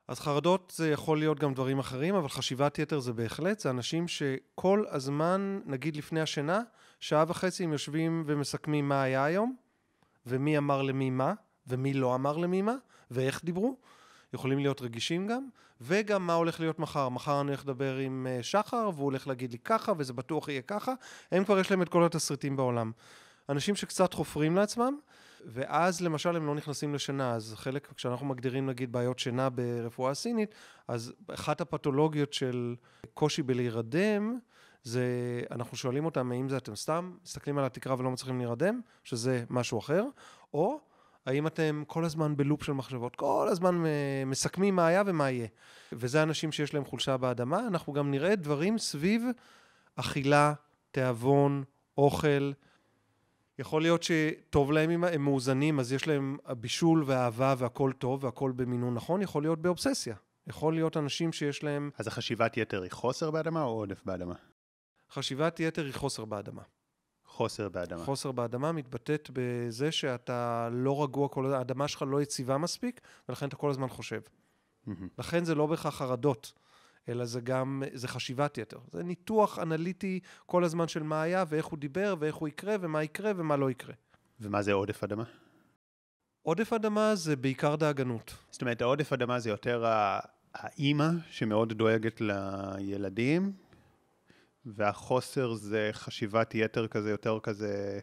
אז חרדות זה יכול להיות גם דברים אחרים, אבל חשיבת יתר זה בהחלט, זה אנשים שכל הזמן, נגיד לפני השינה, שעה וחצי הם יושבים ומסכמים מה היה היום, ומי אמר למי מה, ומי לא אמר למי מה, ואיך דיברו, יכולים להיות רגישים גם, וגם מה הולך להיות מחר. מחר אני הולך לדבר עם אה, שחר, והוא הולך להגיד לי ככה, וזה בטוח יהיה ככה. הם כבר יש להם את כל התסריטים בעולם. אנשים שקצת חופרים לעצמם, ואז למשל הם לא נכנסים לשינה, אז חלק, כשאנחנו מגדירים נגיד בעיות שינה ברפואה סינית, אז אחת הפתולוגיות של קושי בלהירדם, זה, אנחנו שואלים אותם האם זה אתם סתם מסתכלים על התקרה ולא מצליחים להירדם, שזה משהו אחר, או האם אתם כל הזמן בלופ של מחשבות, כל הזמן אה, מסכמים מה היה ומה יהיה. וזה אנשים שיש להם חולשה באדמה, אנחנו גם נראה דברים סביב אכילה, תיאבון, אוכל. יכול להיות שטוב להם, הם מאוזנים, אז יש להם הבישול והאהבה והכל טוב והכל במינון נכון, יכול להיות באובססיה. יכול להיות אנשים שיש להם... אז החשיבת יתר היא חוסר באדמה או עודף באדמה? חשיבת יתר היא חוסר באדמה. חוסר באדמה. חוסר באדמה מתבטאת בזה שאתה לא רגוע, כל... האדמה שלך לא יציבה מספיק, ולכן אתה כל הזמן חושב. Mm-hmm. לכן זה לא בהכרח חרדות, אלא זה גם, זה חשיבת יתר. זה ניתוח אנליטי כל הזמן של מה היה, ואיך הוא דיבר, ואיך הוא יקרה, ומה יקרה, ומה לא יקרה. ומה זה עודף אדמה? עודף אדמה זה בעיקר דאגנות. זאת אומרת, העודף אדמה זה יותר האימא שמאוד דואגת לילדים, והחוסר זה חשיבת יתר כזה, יותר כזה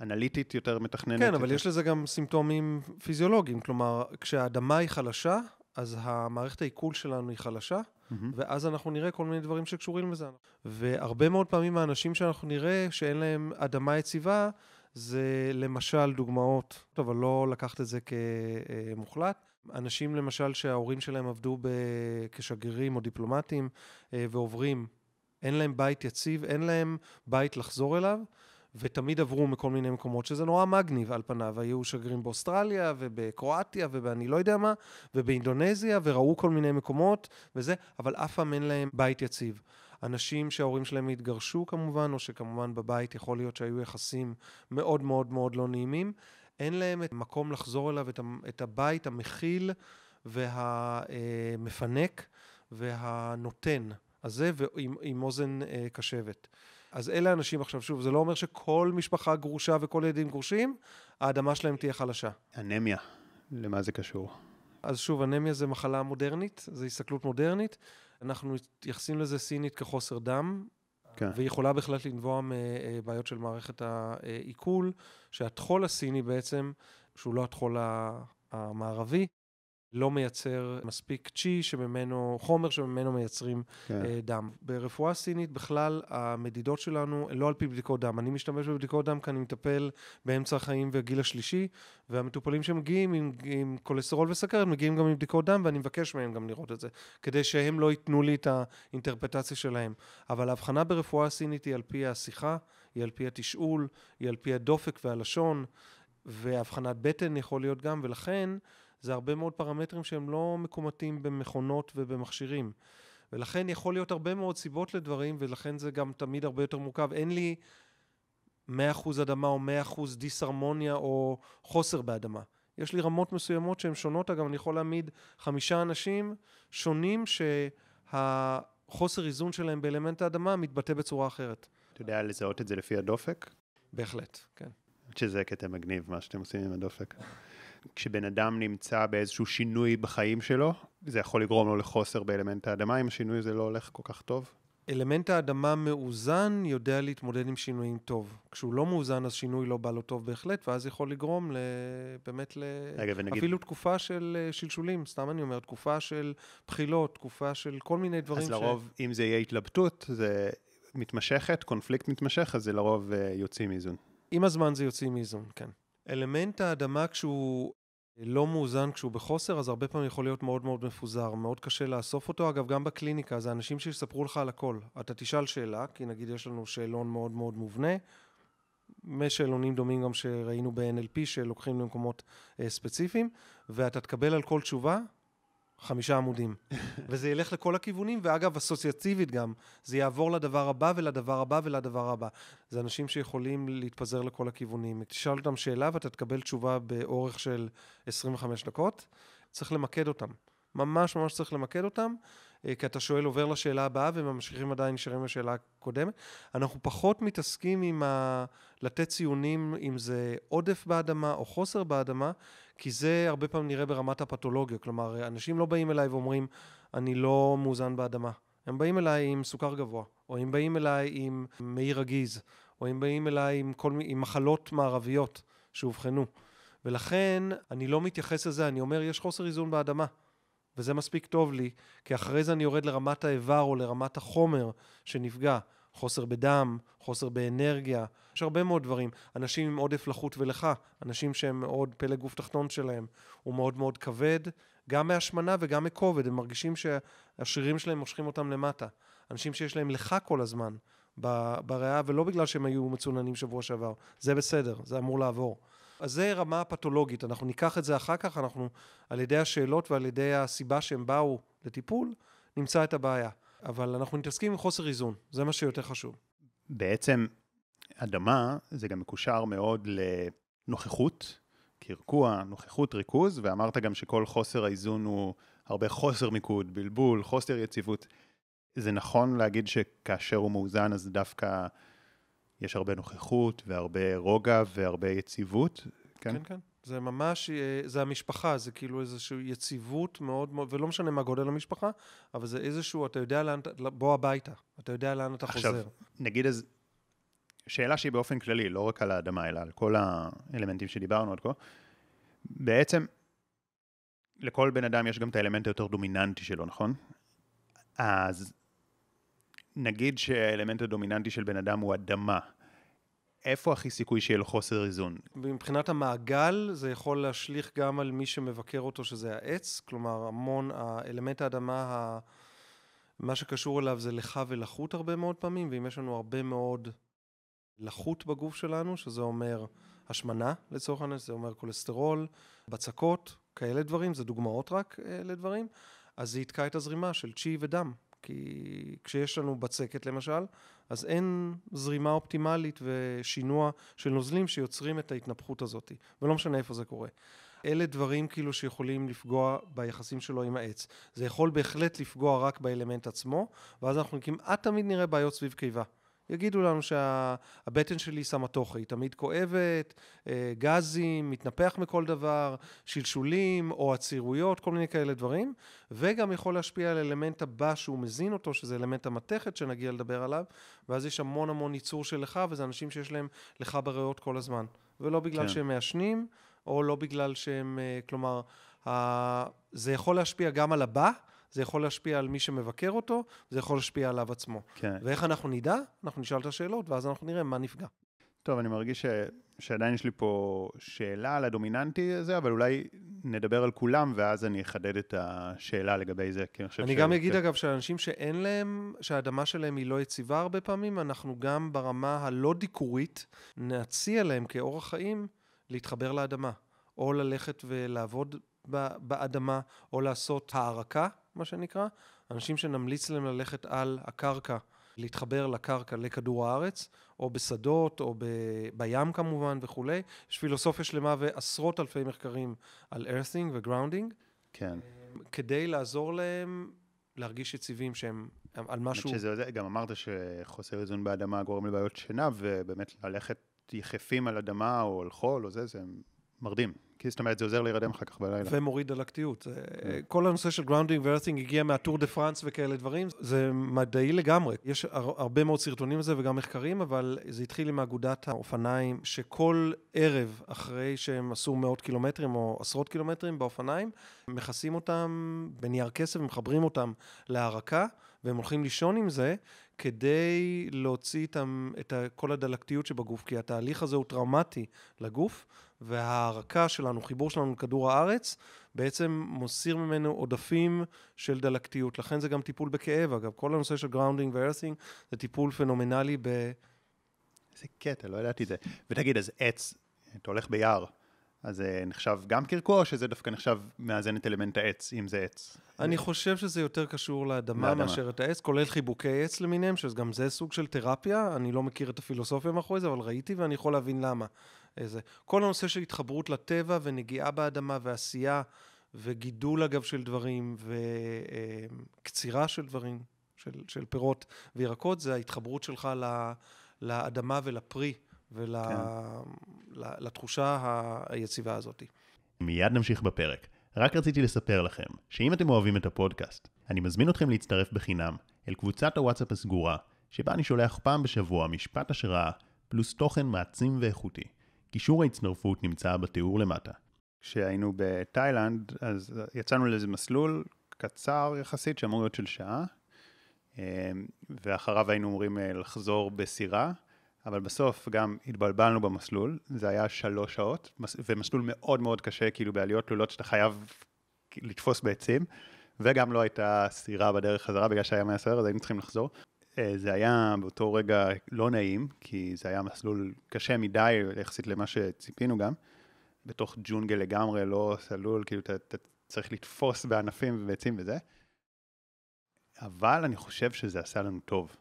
אנליטית, יותר מתכננת. כן, אבל יש לזה גם סימפטומים פיזיולוגיים. כלומר, כשהאדמה היא חלשה, אז המערכת העיכול שלנו היא חלשה, mm-hmm. ואז אנחנו נראה כל מיני דברים שקשורים לזה. והרבה מאוד פעמים האנשים שאנחנו נראה שאין להם אדמה יציבה, זה למשל דוגמאות, אבל לא לקחת את זה כמוחלט. אנשים למשל שההורים שלהם עבדו כשגרירים או דיפלומטים ועוברים אין להם בית יציב, אין להם בית לחזור אליו, ותמיד עברו מכל מיני מקומות, שזה נורא מגניב על פניו. היו שגרירים באוסטרליה ובקרואטיה ובאני לא יודע מה, ובאינדונזיה, וראו כל מיני מקומות וזה, אבל אף פעם אין להם בית יציב. אנשים שההורים שלהם התגרשו כמובן, או שכמובן בבית יכול להיות שהיו יחסים מאוד מאוד מאוד לא נעימים, אין להם את מקום לחזור אליו, את הבית המכיל והמפנק והנותן. הזה ועם אוזן אה, קשבת. אז אלה האנשים עכשיו, שוב, זה לא אומר שכל משפחה גרושה וכל ילדים גרושים, האדמה שלהם תהיה חלשה. אנמיה, למה זה קשור? אז שוב, אנמיה זה מחלה מודרנית, זו הסתכלות מודרנית. אנחנו מתייחסים לזה סינית כחוסר דם, כן. והיא יכולה בהחלט לנבוע מבעיות של מערכת העיכול, שהטחול הסיני בעצם, שהוא לא הטחול המערבי, לא מייצר מספיק צ'י שממנו, חומר שממנו מייצרים כן. uh, דם. ברפואה סינית בכלל המדידות שלנו הן לא על פי בדיקות דם. אני משתמש בבדיקות דם כי אני מטפל באמצע החיים והגיל השלישי, והמטופלים שמגיעים עם, עם כולסטרול וסכרת מגיעים גם עם בדיקות דם ואני מבקש מהם גם לראות את זה, כדי שהם לא ייתנו לי את האינטרפטציה שלהם. אבל ההבחנה ברפואה סינית היא על פי השיחה, היא על פי התשאול, היא על פי הדופק והלשון, והבחנת בטן יכול להיות גם, ולכן זה הרבה מאוד פרמטרים שהם לא מקומטים במכונות ובמכשירים. ולכן יכול להיות הרבה מאוד סיבות לדברים, ולכן זה גם תמיד הרבה יותר מורכב. אין לי 100% אדמה או 100% דיסהרמוניה או חוסר באדמה. יש לי רמות מסוימות שהן שונות, אגב, אני יכול להעמיד חמישה אנשים שונים שהחוסר איזון שלהם באלמנט האדמה מתבטא בצורה אחרת. אתה יודע לזהות את זה לפי הדופק? בהחלט, כן. שזה קטע מגניב, מה שאתם עושים עם הדופק. כשבן אדם נמצא באיזשהו שינוי בחיים שלו, זה יכול לגרום לו לחוסר באלמנט האדמה, אם השינוי הזה לא הולך כל כך טוב? אלמנט האדמה מאוזן יודע להתמודד עם שינויים טוב. כשהוא לא מאוזן, אז שינוי לא בא לו טוב בהחלט, ואז יכול לגרום ל... באמת ל... רגע, ונגיד... אפילו תקופה של אה, שלשולים, סתם אני אומר, תקופה של בחילות, תקופה של כל מיני דברים אז ש... אז לרוב, אם זה יהיה התלבטות, זה מתמשכת, קונפליקט מתמשך, אז זה לרוב אה, יוצאים מאיזון. עם הזמן זה יוצאים מאיזון, כן. אלמנט האדמה כשהוא לא מאוזן, כשהוא בחוסר, אז הרבה פעמים יכול להיות מאוד מאוד מפוזר, מאוד קשה לאסוף אותו. אגב, גם בקליניקה, זה אנשים שיספרו לך על הכל. אתה תשאל שאלה, כי נגיד יש לנו שאלון מאוד מאוד מובנה, משאלונים דומים גם שראינו ב-NLP, שלוקחים למקומות אה, ספציפיים, ואתה תקבל על כל תשובה חמישה עמודים. וזה ילך לכל הכיוונים, ואגב, אסוציאטיבית גם, זה יעבור לדבר הבא ולדבר הבא ולדבר הבא. זה אנשים שיכולים להתפזר לכל הכיוונים. תשאל אותם שאלה ואתה תקבל תשובה באורך של 25 דקות. צריך למקד אותם. ממש ממש צריך למקד אותם, אה, כי אתה שואל, עובר לשאלה הבאה, וממשיכים עדיין נשארים לשאלה הקודמת. אנחנו פחות מתעסקים עם ה... לתת ציונים, אם זה עודף באדמה או חוסר באדמה, כי זה הרבה פעמים נראה ברמת הפתולוגיה. כלומר, אנשים לא באים אליי ואומרים, אני לא מאוזן באדמה. הם באים אליי עם סוכר גבוה, או הם באים אליי עם מעי רגיז, או הם באים אליי עם, כל, עם מחלות מערביות שאובחנו. ולכן אני לא מתייחס לזה, אני אומר, יש חוסר איזון באדמה. וזה מספיק טוב לי, כי אחרי זה אני יורד לרמת האיבר או לרמת החומר שנפגע. חוסר בדם, חוסר באנרגיה, יש הרבה מאוד דברים. אנשים עם עודף לחות ולחה, אנשים שהם מאוד פלג גוף תחתון שלהם, הוא מאוד מאוד כבד, גם מהשמנה וגם מכובד, הם מרגישים שהשרירים שלהם מושכים אותם למטה. אנשים שיש להם לך כל הזמן בריאה, ולא בגלל שהם היו מצוננים שבוע שעבר, זה בסדר, זה אמור לעבור. אז זה רמה הפתולוגית, אנחנו ניקח את זה אחר כך, אנחנו על ידי השאלות ועל ידי הסיבה שהם באו לטיפול, נמצא את הבעיה. אבל אנחנו מתעסקים עם חוסר איזון, זה מה שיותר חשוב. בעצם, אדמה זה גם מקושר מאוד לנוכחות, קרקוע, נוכחות, ריכוז, ואמרת גם שכל חוסר האיזון הוא הרבה חוסר מיקוד, בלבול, חוסר יציבות. זה נכון להגיד שכאשר הוא מאוזן אז דווקא יש הרבה נוכחות והרבה רוגע והרבה יציבות? כן, כן. כן. זה ממש, אה, זה המשפחה, זה כאילו איזושהי יציבות מאוד מאוד, ולא משנה מה גודל המשפחה, אבל זה איזשהו, אתה יודע לאן, בוא הביתה, אתה יודע לאן אתה עכשיו, חוזר. עכשיו, נגיד איזה, שאלה שהיא באופן כללי, לא רק על האדמה, אלא על כל האלמנטים שדיברנו עד כה. בעצם, לכל בן אדם יש גם את האלמנט היותר דומיננטי שלו, נכון? אז נגיד שהאלמנט הדומיננטי של בן אדם הוא אדמה. איפה הכי סיכוי שיהיה לו חוסר איזון? מבחינת המעגל, זה יכול להשליך גם על מי שמבקר אותו, שזה העץ. כלומר, המון, האלמנט האדמה, מה שקשור אליו זה לך ולחות הרבה מאוד פעמים, ואם יש לנו הרבה מאוד לחות בגוף שלנו, שזה אומר השמנה לצורך העניין, זה אומר כולסטרול, בצקות, כאלה דברים, זה דוגמאות רק אה, לדברים, אז זה יתקע את הזרימה של צ'י ודם. כי כשיש לנו בצקת למשל, אז אין זרימה אופטימלית ושינוע של נוזלים שיוצרים את ההתנפחות הזאת, ולא משנה איפה זה קורה. אלה דברים כאילו שיכולים לפגוע ביחסים שלו עם העץ. זה יכול בהחלט לפגוע רק באלמנט עצמו, ואז אנחנו כמעט תמיד נראה בעיות סביב קיבה. יגידו לנו שהבטן שלי סמטוחה, היא תמיד כואבת, אה, גזים, מתנפח מכל דבר, שלשולים או עצירויות, כל מיני כאלה דברים, וגם יכול להשפיע על אלמנט הבא שהוא מזין אותו, שזה אלמנט המתכת שנגיע לדבר עליו, ואז יש המון המון ייצור של לך, וזה אנשים שיש להם לך בריאות כל הזמן. ולא בגלל כן. שהם מעשנים, או לא בגלל שהם, אה, כלומר, זה יכול להשפיע גם על הבא, זה יכול להשפיע על מי שמבקר אותו, זה יכול להשפיע עליו עצמו. כן. ואיך אנחנו נדע? אנחנו נשאל את השאלות, ואז אנחנו נראה מה נפגע. טוב, אני מרגיש ש... שעדיין יש לי פה שאלה על הדומיננטי הזה, אבל אולי נדבר על כולם, ואז אני אחדד את השאלה לגבי זה, כי אני חושב אני ש... גם אגיד, כן. אגב, שאנשים שאין להם, שהאדמה שלהם היא לא יציבה הרבה פעמים, אנחנו גם ברמה הלא דיקורית, נציע להם כאורח חיים להתחבר לאדמה, או ללכת ולעבוד באדמה, או לעשות הערקה, מה שנקרא. אנשים שנמליץ להם ללכת על הקרקע, להתחבר לקרקע, לכדור הארץ, או בשדות, או ב... בים כמובן וכולי. יש פילוסופיה שלמה ועשרות אלפי מחקרים על earthing ו-grounding. כן. כדי לעזור להם להרגיש יציבים שהם על משהו... שזה, גם אמרת שחוסר איזון באדמה גורם לבעיות שינה, ובאמת ללכת יחפים על אדמה או על חול או זה, זה מרדים. כי זאת אומרת, זה עוזר להירדם אחר כך בלילה. ומוריד דלקתיות. כן. כל הנושא של grounding ו earthing הגיע מהטור דה פרנס וכאלה דברים, זה מדעי לגמרי. יש הרבה מאוד סרטונים לזה וגם מחקרים, אבל זה התחיל עם אגודת האופניים, שכל ערב אחרי שהם עשו מאות קילומטרים או עשרות קילומטרים באופניים, מכסים אותם בנייר כסף ומחברים אותם להארקה, והם הולכים לישון עם זה, כדי להוציא איתם את כל הדלקתיות שבגוף, כי התהליך הזה הוא טראומטי לגוף, וההארקה שלנו, חיבור שלנו לכדור הארץ, בעצם מסיר ממנו עודפים של דלקתיות. לכן זה גם טיפול בכאב, אגב. כל הנושא של grounding ו earthing זה טיפול פנומנלי ב... איזה קטע, לא ידעתי את זה. ותגיד, אז עץ, אתה הולך ביער. אז זה נחשב גם קרקוע, או שזה דווקא נחשב מאזן את אלמנט העץ, אם זה עץ? אני חושב שזה יותר קשור לאדמה, לאדמה. מאשר את העץ, כולל חיבוקי עץ למיניהם, שגם זה סוג של תרפיה. אני לא מכיר את הפילוסופיה מאחורי זה, אבל ראיתי ואני יכול להבין למה. איזה. כל הנושא של התחברות לטבע ונגיעה באדמה ועשייה וגידול, אגב, של דברים וקצירה של דברים, של, של פירות וירקות, זה ההתחברות שלך לאדמה ולפרי. ולתחושה כן. היציבה הזאת. מיד נמשיך בפרק. רק רציתי לספר לכם, שאם אתם אוהבים את הפודקאסט, אני מזמין אתכם להצטרף בחינם אל קבוצת הוואטסאפ הסגורה, שבה אני שולח פעם בשבוע משפט השראה, פלוס תוכן מעצים ואיכותי. קישור ההצטרפות נמצא בתיאור למטה. כשהיינו בתאילנד, אז יצאנו לאיזה מסלול קצר יחסית, שאמור להיות של שעה, ואחריו היינו אמורים לחזור בסירה, אבל בסוף גם התבלבלנו במסלול, זה היה שלוש שעות, ומסלול מאוד מאוד קשה, כאילו בעליות תלולות שאתה חייב לתפוס בעצים, וגם לא הייתה סירה בדרך חזרה בגלל שהיה מהסוער, אז היינו צריכים לחזור. זה היה באותו רגע לא נעים, כי זה היה מסלול קשה מדי יחסית למה שציפינו גם. בתוך ג'ונגל לגמרי, לא סלול, כאילו אתה, אתה צריך לתפוס בענפים ובעצים וזה. אבל אני חושב שזה עשה לנו טוב.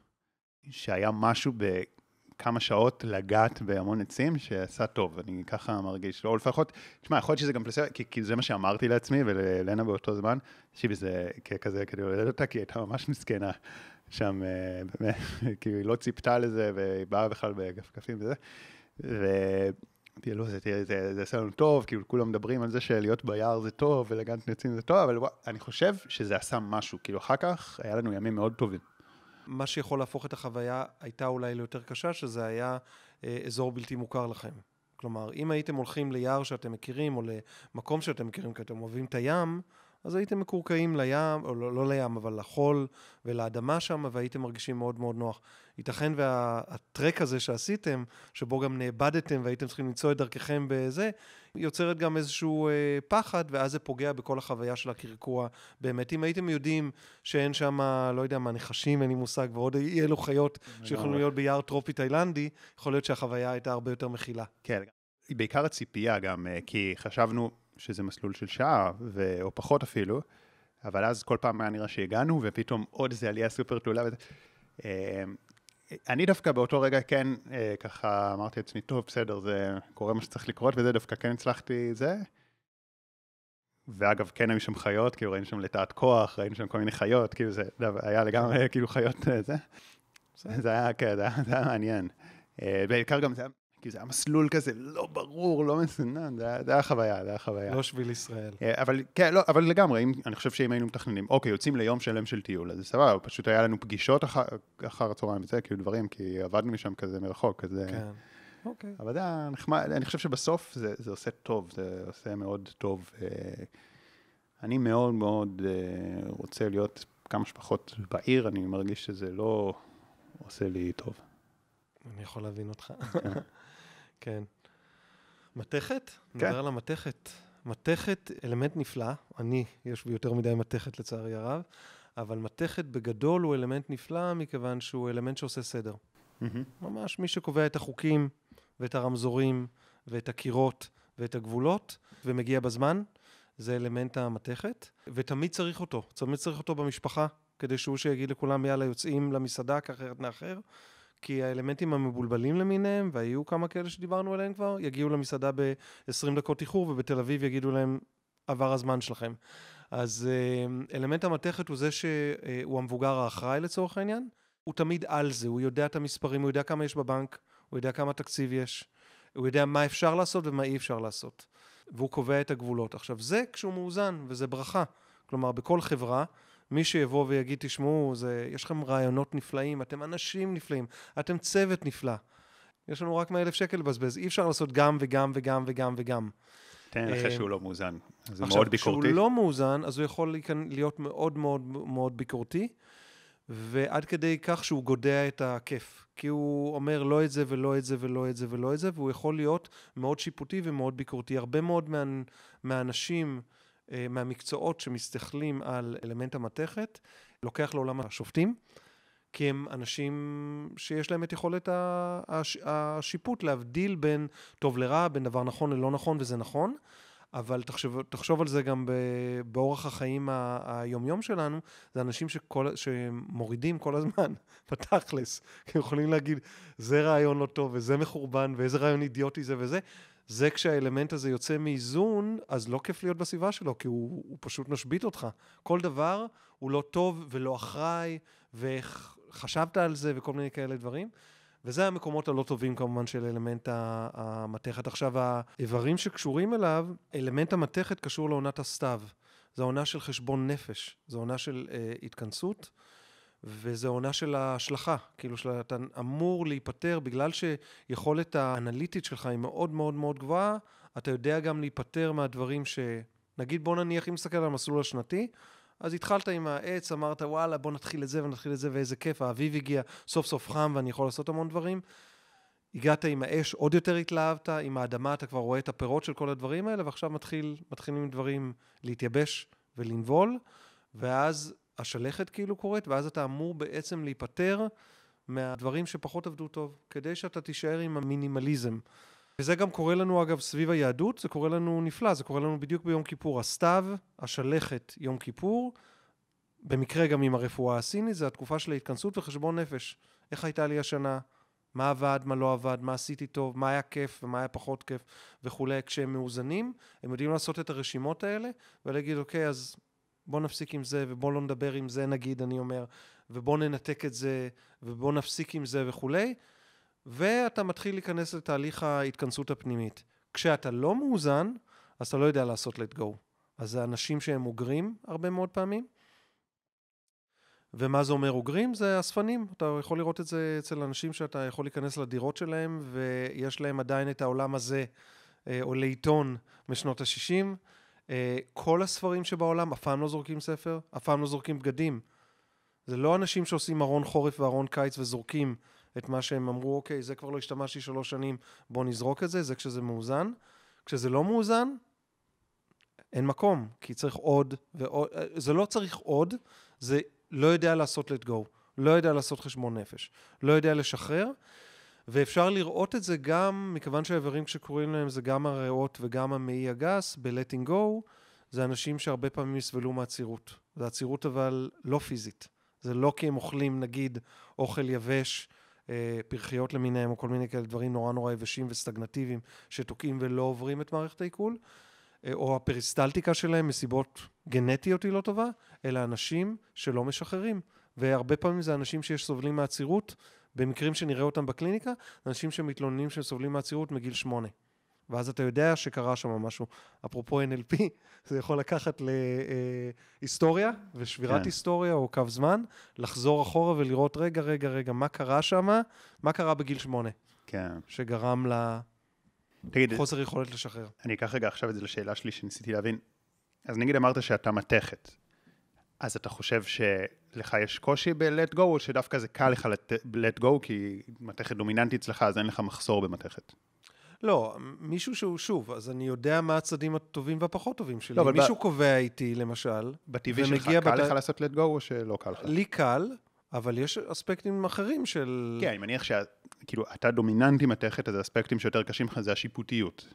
שהיה משהו בכמה שעות לגעת בהמון עצים שעשה טוב, אני ככה מרגיש, או לפחות, תשמע, יכול להיות שזה גם פלסטר, כי, כי זה מה שאמרתי לעצמי וללנה באותו זמן, תקשיבי, זה כזה כדי לעודד אותה, כי היא הייתה ממש מסכנה שם, אה, באמת, כאילו היא לא ציפתה לזה, והיא באה בכלל בגפגפים וזה, ו... לו, זה, עשה לנו טוב, כאילו כולם מדברים על זה שלהיות ביער זה טוב, ולגנת עצים זה טוב, אבל אני חושב שזה עשה משהו, כאילו אחר כך היה לנו ימים מאוד טובים. מה שיכול להפוך את החוויה הייתה אולי ליותר קשה, שזה היה אה, אזור בלתי מוכר לכם. כלומר, אם הייתם הולכים ליער שאתם מכירים, או למקום שאתם מכירים, כי אתם אוהבים את הים, אז הייתם מקורקעים לים, או לא, לא לים, אבל לחול ולאדמה שם, והייתם מרגישים מאוד מאוד נוח. ייתכן והטרק הזה שעשיתם, שבו גם נאבדתם והייתם צריכים למצוא את דרככם בזה, יוצרת גם איזשהו אה, פחד, ואז זה פוגע בכל החוויה של הקרקוע. באמת, אם הייתם יודעים שאין שם, לא יודע מה, נחשים, אין לי מושג, ועוד אי אלו חיות שיכולים להיות ביער טרופי תאילנדי, יכול להיות שהחוויה הייתה הרבה יותר מכילה. כן, בעיקר הציפייה גם, אה, כי חשבנו שזה מסלול של שעה, ו... או פחות אפילו, אבל אז כל פעם היה נראה שהגענו, ופתאום עוד איזה עלייה סופר תלולה. וזה. אה, אני דווקא באותו רגע כן, אה, ככה אמרתי לעצמי, טוב, בסדר, זה קורה מה שצריך לקרות, וזה דווקא כן הצלחתי זה. ואגב, כן היו שם חיות, כאילו ראינו שם לטעת כוח, ראינו שם כל מיני חיות, כאילו זה היה לגמרי כאילו חיות זה. זה היה, כן, זה היה, זה היה מעניין. בעיקר גם זה היה כי זה היה מסלול כזה לא ברור, לא מסונן, זה, זה היה חוויה, זה היה חוויה. לא שביל ישראל. אה, אבל כן, לא, אבל לגמרי, אם, אני חושב שאם היינו מתכננים, אוקיי, יוצאים ליום שלם של טיול, אז זה סבבה, פשוט היה לנו פגישות אחר, אחר הצהריים וזה, כאילו דברים, כי עבדנו משם כזה מרחוק, כזה... כן. אוקיי. אבל זה היה נחמד, אני חושב שבסוף זה, זה עושה טוב, זה עושה מאוד טוב. אה, אני מאוד מאוד אה, רוצה להיות כמה שפחות בעיר, אני מרגיש שזה לא עושה לי טוב. אני יכול להבין אותך. כן. מתכת? כן. נדבר על המתכת. מתכת, אלמנט נפלא. אני, יש בי יותר מדי מתכת לצערי הרב, אבל מתכת בגדול הוא אלמנט נפלא מכיוון שהוא אלמנט שעושה סדר. Mm-hmm. ממש מי שקובע את החוקים ואת הרמזורים ואת הקירות ואת הגבולות ומגיע בזמן, זה אלמנט המתכת, ותמיד צריך אותו. תמיד צריך אותו במשפחה, כדי שהוא שיגיד לכולם, יאללה, יוצאים למסעדה, ככה נאחר. כי האלמנטים המבולבלים למיניהם, והיו כמה כאלה שדיברנו עליהם כבר, יגיעו למסעדה ב-20 דקות איחור, ובתל אביב יגידו להם, עבר הזמן שלכם. אז אה, אלמנט המתכת הוא זה שהוא המבוגר האחראי לצורך העניין. הוא תמיד על זה, הוא יודע את המספרים, הוא יודע כמה יש בבנק, הוא יודע כמה תקציב יש, הוא יודע מה אפשר לעשות ומה אי אפשר לעשות. והוא קובע את הגבולות. עכשיו, זה כשהוא מאוזן, וזה ברכה. כלומר, בכל חברה מי שיבוא ויגיד, תשמעו, זה, יש לכם רעיונות נפלאים, אתם אנשים נפלאים, אתם צוות נפלא. יש לנו רק 100 אלף שקל לבזבז, אי אפשר לעשות גם וגם וגם וגם וגם. תן לך שהוא לא מאוזן, זה מאוד ביקורתי. עכשיו, כשהוא לא מאוזן, אז הוא יכול להיות מאוד מאוד מאוד ביקורתי, ועד כדי כך שהוא גודע את הכיף. כי הוא אומר לא את זה ולא את זה ולא את זה ולא את זה, והוא יכול להיות מאוד שיפוטי ומאוד ביקורתי. הרבה מאוד מה, מהאנשים... אה, מהמקצועות שמסתכלים על אלמנט המתכת, לוקח לעולם השופטים, כי הם אנשים שיש להם את יכולת השיפוט להבדיל בין טוב לרע, בין דבר נכון ללא נכון, וזה נכון. אבל תחשוב, תחשוב על זה גם באורח החיים היומיום שלנו, זה אנשים שכל, שמורידים כל הזמן, בתכלס, כי יכולים להגיד, זה רעיון לא טוב, וזה מחורבן, ואיזה רעיון אידיוטי זה וזה, זה כשהאלמנט הזה יוצא מאיזון, אז לא כיף להיות בסביבה שלו, כי הוא, הוא פשוט משבית אותך. כל דבר הוא לא טוב ולא אחראי, ואיך חשבת על זה וכל מיני כאלה דברים. וזה המקומות הלא טובים כמובן של אלמנט המתכת. עכשיו, האיברים שקשורים אליו, אלמנט המתכת קשור לעונת הסתיו. זו עונה של חשבון נפש, זו עונה של אה, התכנסות, וזו עונה של ההשלכה. כאילו שאתה אמור להיפטר, בגלל שיכולת האנליטית שלך היא מאוד מאוד מאוד גבוהה, אתה יודע גם להיפטר מהדברים ש... נגיד, בוא נניח, אם נסתכל על המסלול השנתי, אז התחלת עם העץ, אמרת, וואלה, בוא נתחיל את זה ונתחיל את זה, ואיזה כיף, האביב הגיע, סוף סוף חם ואני יכול לעשות המון דברים. הגעת עם האש, עוד יותר התלהבת, עם האדמה אתה כבר רואה את הפירות של כל הדברים האלה, ועכשיו מתחיל, מתחילים דברים להתייבש ולנבול, ואז השלכת כאילו קורית, ואז אתה אמור בעצם להיפטר מהדברים שפחות עבדו טוב, כדי שאתה תישאר עם המינימליזם. וזה גם קורה לנו, אגב, סביב היהדות, זה קורה לנו נפלא, זה קורה לנו בדיוק ביום כיפור. הסתיו, השלכת, יום כיפור, במקרה גם עם הרפואה הסינית, זה התקופה של ההתכנסות וחשבון נפש. איך הייתה לי השנה? מה עבד, מה לא עבד, מה עשיתי טוב, מה היה כיף ומה היה פחות כיף וכולי. כשהם מאוזנים, הם יודעים לעשות את הרשימות האלה ולהגיד, אוקיי, אז בוא נפסיק עם זה ובוא לא נדבר עם זה, נגיד, אני אומר, ובוא ננתק את זה ובוא נפסיק עם זה וכולי. ואתה מתחיל להיכנס לתהליך ההתכנסות הפנימית. כשאתה לא מאוזן, אז אתה לא יודע לעשות let go. אז זה אנשים שהם אוגרים הרבה מאוד פעמים. ומה זה אומר אוגרים? זה אספנים. אתה יכול לראות את זה אצל אנשים שאתה יכול להיכנס לדירות שלהם, ויש להם עדיין את העולם הזה, אה, או לעיתון משנות ה-60. אה, כל הספרים שבעולם, אף פעם לא זורקים ספר, אף פעם לא זורקים בגדים. זה לא אנשים שעושים ארון חורף וארון קיץ וזורקים את מה שהם אמרו, אוקיי, זה כבר לא השתמשתי שלוש שנים, בוא נזרוק את זה, זה כשזה מאוזן. כשזה לא מאוזן, אין מקום, כי צריך עוד ועוד, זה לא צריך עוד, זה לא יודע לעשות let go, לא יודע לעשות חשבון נפש, לא יודע לשחרר, ואפשר לראות את זה גם, מכיוון שהאיברים שקוראים להם זה גם הריאות וגם המעי הגס, ב-letting go, זה אנשים שהרבה פעמים יסבלו מעצירות. זה עצירות אבל לא פיזית. זה לא כי הם אוכלים, נגיד, אוכל יבש, אה, פרחיות למיניהם, או כל מיני כאלה דברים נורא נורא יבשים וסטגנטיביים, שתוקעים ולא עוברים את מערכת העיכול, אה, או הפריסטלטיקה שלהם מסיבות גנטיות היא לא טובה, אלא אנשים שלא משחררים. והרבה פעמים זה אנשים שיש סובלים מעצירות, במקרים שנראה אותם בקליניקה, אנשים שמתלוננים שהם סובלים מעצירות מגיל שמונה. ואז אתה יודע שקרה שם משהו. אפרופו NLP, זה יכול לקחת להיסטוריה ושבירת כן. היסטוריה או קו זמן, לחזור אחורה ולראות, רגע, רגע, רגע, מה קרה שם? מה קרה בגיל שמונה? כן. שגרם לחוסר יכולת לשחרר. אני אקח רגע עכשיו את זה לשאלה שלי שניסיתי להבין. אז נגיד אמרת שאתה מתכת. אז אתה חושב שלך יש קושי ב-let go, או שדווקא זה קל לך let go, כי מתכת דומיננטית אצלך, אז אין לך מחסור במתכת? לא, מישהו שהוא, שוב, אז אני יודע מה הצדדים הטובים והפחות טובים שלי. לא, מישהו ב... קובע איתי, למשל, בטבעי שלך קל בת... לך לעשות let go או שלא קל לך? לי קל, אבל יש אספקטים אחרים של... כן, אני מניח שכאילו, אתה דומיננטי מתכת, אז האספקטים שיותר קשים לך זה השיפוטיות.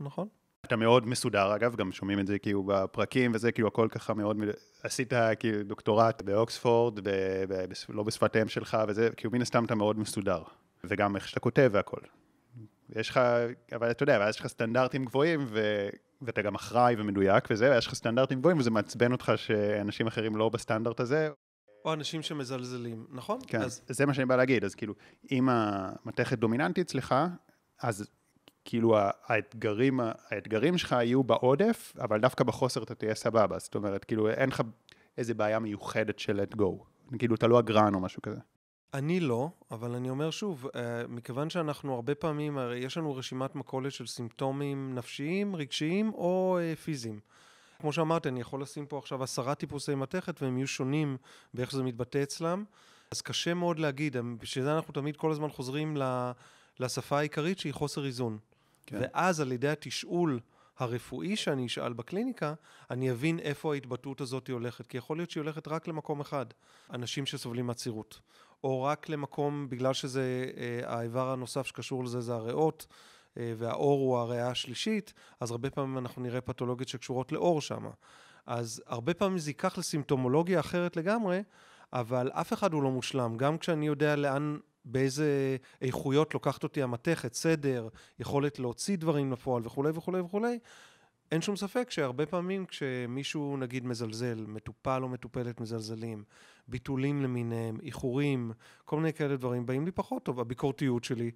נכון. אתה מאוד מסודר, אגב, גם שומעים את זה כאילו בפרקים וזה, כאילו הכל ככה מאוד, עשית כאילו דוקטורט באוקספורד, ב... ב... לא בשפת אם שלך וזה, כאילו מן הסתם אתה מאוד מסודר. וגם איך שאתה כותב והכל. יש לך, אבל אתה יודע, יש לך סטנדרטים גבוהים, ו... ואתה גם אחראי ומדויק וזה, ויש לך סטנדרטים גבוהים, וזה מעצבן אותך שאנשים אחרים לא בסטנדרט הזה. או אנשים שמזלזלים, נכון? כן, אז... זה מה שאני בא להגיד, אז כאילו, אם המתכת דומיננטית אצלך, אז כאילו האתגרים, האתגרים שלך יהיו בעודף, אבל דווקא בחוסר אתה תהיה סבבה, זאת אומרת, כאילו, אין לך איזה בעיה מיוחדת של let go, כאילו, אתה לא אגרן או משהו כזה. אני לא, אבל אני אומר שוב, אה, מכיוון שאנחנו הרבה פעמים, הרי יש לנו רשימת מכולת של סימפטומים נפשיים, רגשיים או אה, פיזיים. כמו שאמרתי, אני יכול לשים פה עכשיו עשרה טיפוסי מתכת והם יהיו שונים באיך שזה מתבטא אצלם, אז קשה מאוד להגיד, בשביל זה אנחנו תמיד כל הזמן חוזרים לשפה העיקרית שהיא חוסר איזון. כן. ואז על ידי התשאול הרפואי שאני אשאל בקליניקה, אני אבין איפה ההתבטאות הזאת הולכת. כי יכול להיות שהיא הולכת רק למקום אחד, אנשים שסובלים מעצירות. או רק למקום, בגלל שזה, אה, האיבר הנוסף שקשור לזה זה הריאות, אה, והאור הוא הריאה השלישית, אז הרבה פעמים אנחנו נראה פתולוגיות שקשורות לאור שם. אז הרבה פעמים זה ייקח לסימפטומולוגיה אחרת לגמרי, אבל אף אחד הוא לא מושלם. גם כשאני יודע לאן באיזה איכויות לוקחת אותי המתכת, סדר, יכולת להוציא דברים לפועל וכולי וכולי וכולי, אין שום ספק שהרבה פעמים כשמישהו נגיד מזלזל, מטופל או מטופלת מזלזלים, ביטולים למיניהם, איחורים, כל מיני כאלה דברים, באים לי פחות טוב. הביקורתיות שלי,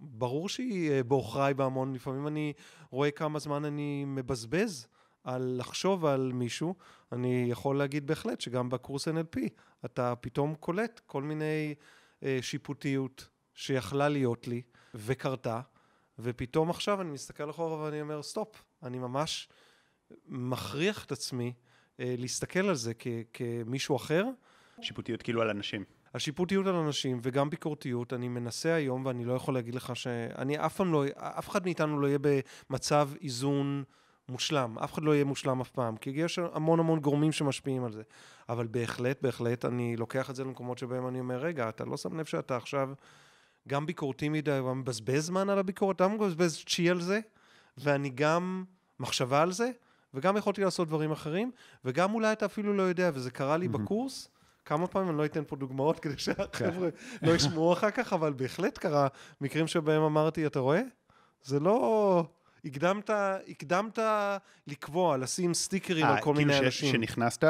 ברור שהיא אה, בעוכריי בהמון, לפעמים אני רואה כמה זמן אני מבזבז על לחשוב על מישהו, אני יכול להגיד בהחלט שגם בקורס NLP אתה פתאום קולט כל מיני שיפוטיות שיכלה להיות לי וקרתה, ופתאום עכשיו אני מסתכל אחורה ואני אומר, stop, אני ממש מכריח את עצמי אה, להסתכל על זה כ- כמישהו אחר. שיפוטיות כאילו על אנשים. השיפוטיות על אנשים וגם ביקורתיות, אני מנסה היום, ואני לא יכול להגיד לך שאני אף פעם לא, אף אחד מאיתנו לא יהיה במצב איזון מושלם. אף אחד לא יהיה מושלם אף פעם, כי יש המון המון גורמים שמשפיעים על זה. אבל בהחלט, בהחלט, אני לוקח את זה למקומות שבהם אני אומר, רגע, אתה לא שם לב שאתה עכשיו גם ביקורתי מדי, גם מבזבז זמן על הביקורת, אתה מבזבז צ'י על זה, ואני גם מחשבה על זה, וגם יכולתי לעשות דברים אחרים, וגם אולי אתה אפילו לא יודע, וזה קרה לי בקורס. כמה פעמים, אני לא אתן פה דוגמאות כדי שהחבר'ה לא ישמעו אחר כך, אבל בהחלט קרה מקרים שבהם אמרתי, אתה רואה? זה לא... הקדמת, הקדמת לקבוע, לשים סטיקרים 아, על כל כאילו מיני ש, אנשים. שנכנסת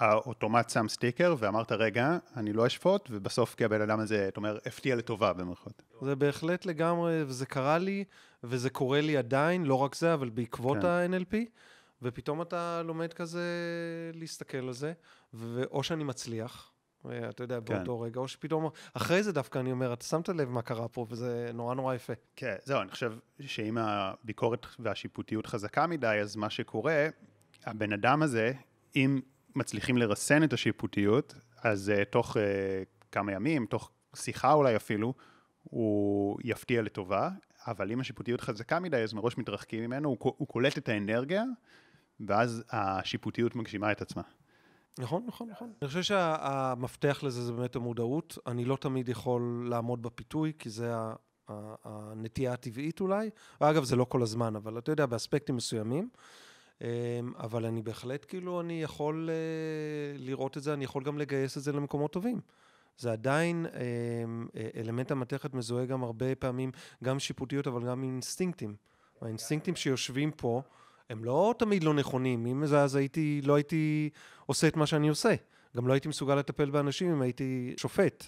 והאוטומט שם סטיקר ואמרת, רגע, אני לא אשפוט, ובסוף כי הבן אדם הזה, אתה אומר, הפתיע לטובה במרכאות. זה בהחלט לגמרי, וזה קרה לי, וזה קורה לי עדיין, לא רק זה, אבל בעקבות כן. ה-NLP. ופתאום אתה לומד כזה להסתכל על זה, ואו שאני מצליח, אתה יודע, כן. באותו רגע, או שפתאום, אחרי זה דווקא אני אומר, אתה שמת לב מה קרה פה, וזה נורא נורא יפה. כן, זהו, אני חושב שאם הביקורת והשיפוטיות חזקה מדי, אז מה שקורה, הבן אדם הזה, אם מצליחים לרסן את השיפוטיות, אז uh, תוך uh, כמה ימים, תוך שיחה אולי אפילו, הוא יפתיע לטובה, אבל אם השיפוטיות חזקה מדי, אז מראש מתרחקים ממנו, הוא, הוא קולט את האנרגיה, ואז השיפוטיות מגשימה את עצמה. נכון, נכון, נכון. אני חושב שהמפתח לזה זה באמת המודעות. אני לא תמיד יכול לעמוד בפיתוי, כי זה הנטייה הטבעית אולי. ואגב, זה לא כל הזמן, אבל אתה יודע, באספקטים מסוימים. אמ, אבל אני בהחלט, כאילו, אני יכול אה, לראות את זה, אני יכול גם לגייס את זה למקומות טובים. זה עדיין אמ, אלמנט המתכת מזוהה גם הרבה פעמים, גם שיפוטיות, אבל גם אינסטינקטים. האינסטינקטים שיושבים פה, הם לא תמיד לא נכונים. אם זה אז הייתי, לא הייתי עושה את מה שאני עושה. גם לא הייתי מסוגל לטפל באנשים אם הייתי שופט.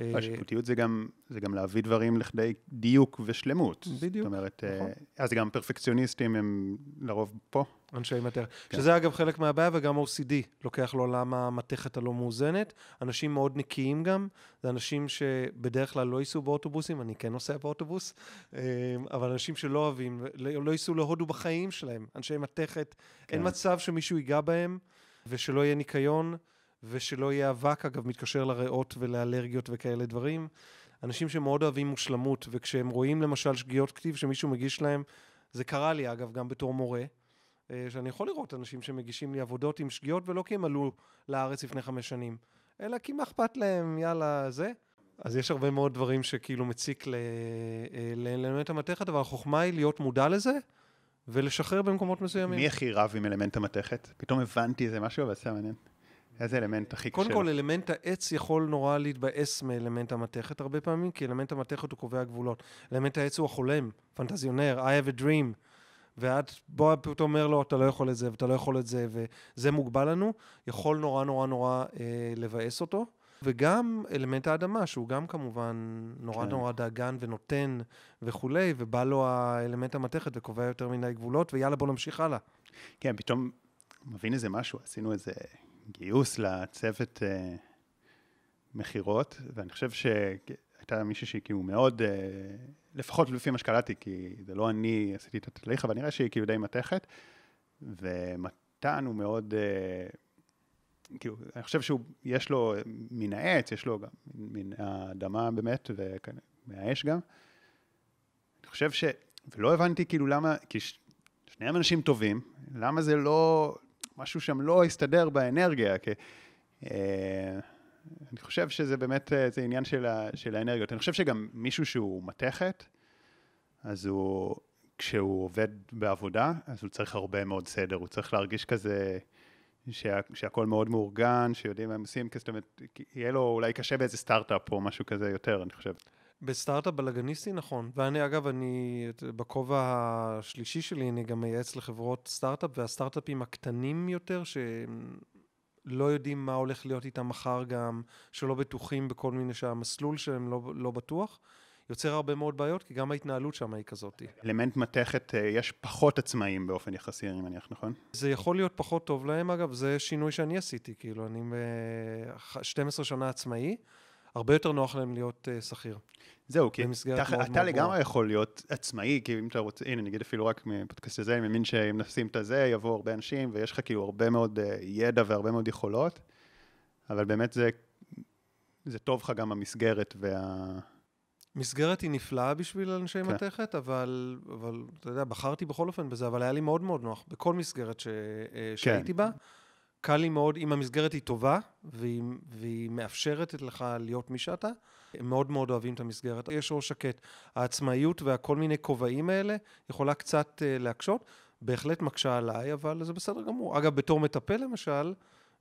אה, השיפוטיות זה גם, זה גם להביא דברים לכדי דיוק ושלמות. בדיוק, זאת אומרת, נכון. אה, אז גם פרפקציוניסטים הם לרוב פה. אנשי מתכת. כן. שזה אגב חלק מהבעיה, וגם OCD לוקח לו למה המתכת הלא מאוזנת. אנשים מאוד נקיים גם, זה אנשים שבדרך כלל לא ייסעו באוטובוסים, אני כן נוסע באוטובוס, אה, אבל אנשים שלא אוהבים, לא, לא ייסעו להודו בחיים שלהם. אנשי מתכת, כן. אין מצב שמישהו ייגע בהם ושלא יהיה ניקיון. ושלא יהיה אבק, אגב, מתקשר לריאות ולאלרגיות וכאלה דברים. אנשים שמאוד אוהבים מושלמות, וכשהם רואים למשל שגיאות כתיב שמישהו מגיש להם, זה קרה לי, אגב, גם בתור מורה, אה, שאני יכול לראות אנשים שמגישים לי עבודות עם שגיאות, ולא כי הם עלו לארץ לפני חמש שנים, אלא כי מה אכפת להם, יאללה, זה. אז יש הרבה מאוד דברים שכאילו מציק אה, לאלמנט המתכת, אבל החוכמה היא להיות מודע לזה, ולשחרר במקומות מסוימים. מי הכי רב עם אלמנט המתכת? פתאום הבנתי איזה משהו, אבל זה מעניין. איזה אלמנט הכי קשה? קודם כל, אלמנט העץ יכול נורא להתבאס מאלמנט המתכת הרבה פעמים, כי אלמנט המתכת הוא קובע גבולות. אלמנט העץ הוא החולם, פנטזיונר, I have a dream. ואת בוא פתאום אומר לו, אתה לא יכול את זה, ואתה לא יכול את זה, וזה מוגבל לנו, יכול נורא נורא נורא אה, לבאס אותו. וגם אלמנט האדמה, שהוא גם כמובן נורא כן. נורא דאגן ונותן וכולי, ובא לו האלמנט המתכת וקובע יותר מדי גבולות, ויאללה, בוא נמשיך הלאה. כן, פתאום מבין איזה משהו, עשינו איזה גיוס לצוות uh, מכירות, ואני חושב שהייתה מישהי שהיא כאילו מאוד, uh, לפחות לפי מה שקלטתי, כי זה לא אני עשיתי את התהליך, אבל נראה שהיא כאילו די מתכת, ומתן הוא מאוד, uh, כאילו, אני חושב שיש לו מן העץ, יש לו גם מן האדמה באמת, ומהאש גם. אני חושב ש... ולא הבנתי כאילו למה, כי שניהם אנשים טובים, למה זה לא, משהו שם לא הסתדר באנרגיה. כי, אה, אני חושב שזה באמת, אה, זה עניין של, ה, של האנרגיות. אני חושב שגם מישהו שהוא מתכת, אז הוא, כשהוא עובד בעבודה, אז הוא צריך הרבה מאוד סדר, הוא צריך להרגיש כזה... שה, שהכל מאוד מאורגן, שיודעים מה הם עושים, זאת אומרת, יהיה לו אולי קשה באיזה סטארט-אפ או משהו כזה יותר, אני חושב. בסטארט-אפ בלאגניסטי, נכון. ואני, אגב, אני, בכובע השלישי שלי, אני גם מייעץ לחברות סטארט-אפ, והסטארט-אפים הקטנים יותר, שלא יודעים מה הולך להיות איתם מחר גם, שלא בטוחים בכל מיני, שהמסלול שלהם לא, לא בטוח. יוצר הרבה מאוד בעיות, כי גם ההתנהלות שם היא כזאת. אלמנט מתכת, אה, יש פחות עצמאים באופן יחסי, אני מניח, נכון? זה יכול להיות פחות טוב להם, אגב, זה שינוי שאני עשיתי, כאילו, אני 12 שנה עצמאי, הרבה יותר נוח להם להיות uh, שכיר. זהו, כי אתה, אתה לגמרי יכול להיות עצמאי, כי אם אתה רוצה, הנה, נגיד אפילו רק מפודקאסט הזה, אני מאמין שאם נשים את הזה, יבואו הרבה אנשים, ויש לך כאילו הרבה מאוד uh, ידע והרבה מאוד יכולות, אבל באמת זה, זה טוב לך גם המסגרת וה... מסגרת היא נפלאה בשביל אנשי כן. מתכת, אבל, אבל אתה יודע, בחרתי בכל אופן בזה, אבל היה לי מאוד מאוד נוח בכל מסגרת ש, אה, שהייתי כן. בה. קל לי מאוד, אם המסגרת היא טובה, והיא, והיא מאפשרת לך להיות מי שאתה, הם מאוד מאוד אוהבים את המסגרת. יש ראש שקט. העצמאיות והכל מיני כובעים האלה יכולה קצת uh, להקשות, בהחלט מקשה עליי, אבל זה בסדר גמור. אגב, בתור מטפל למשל,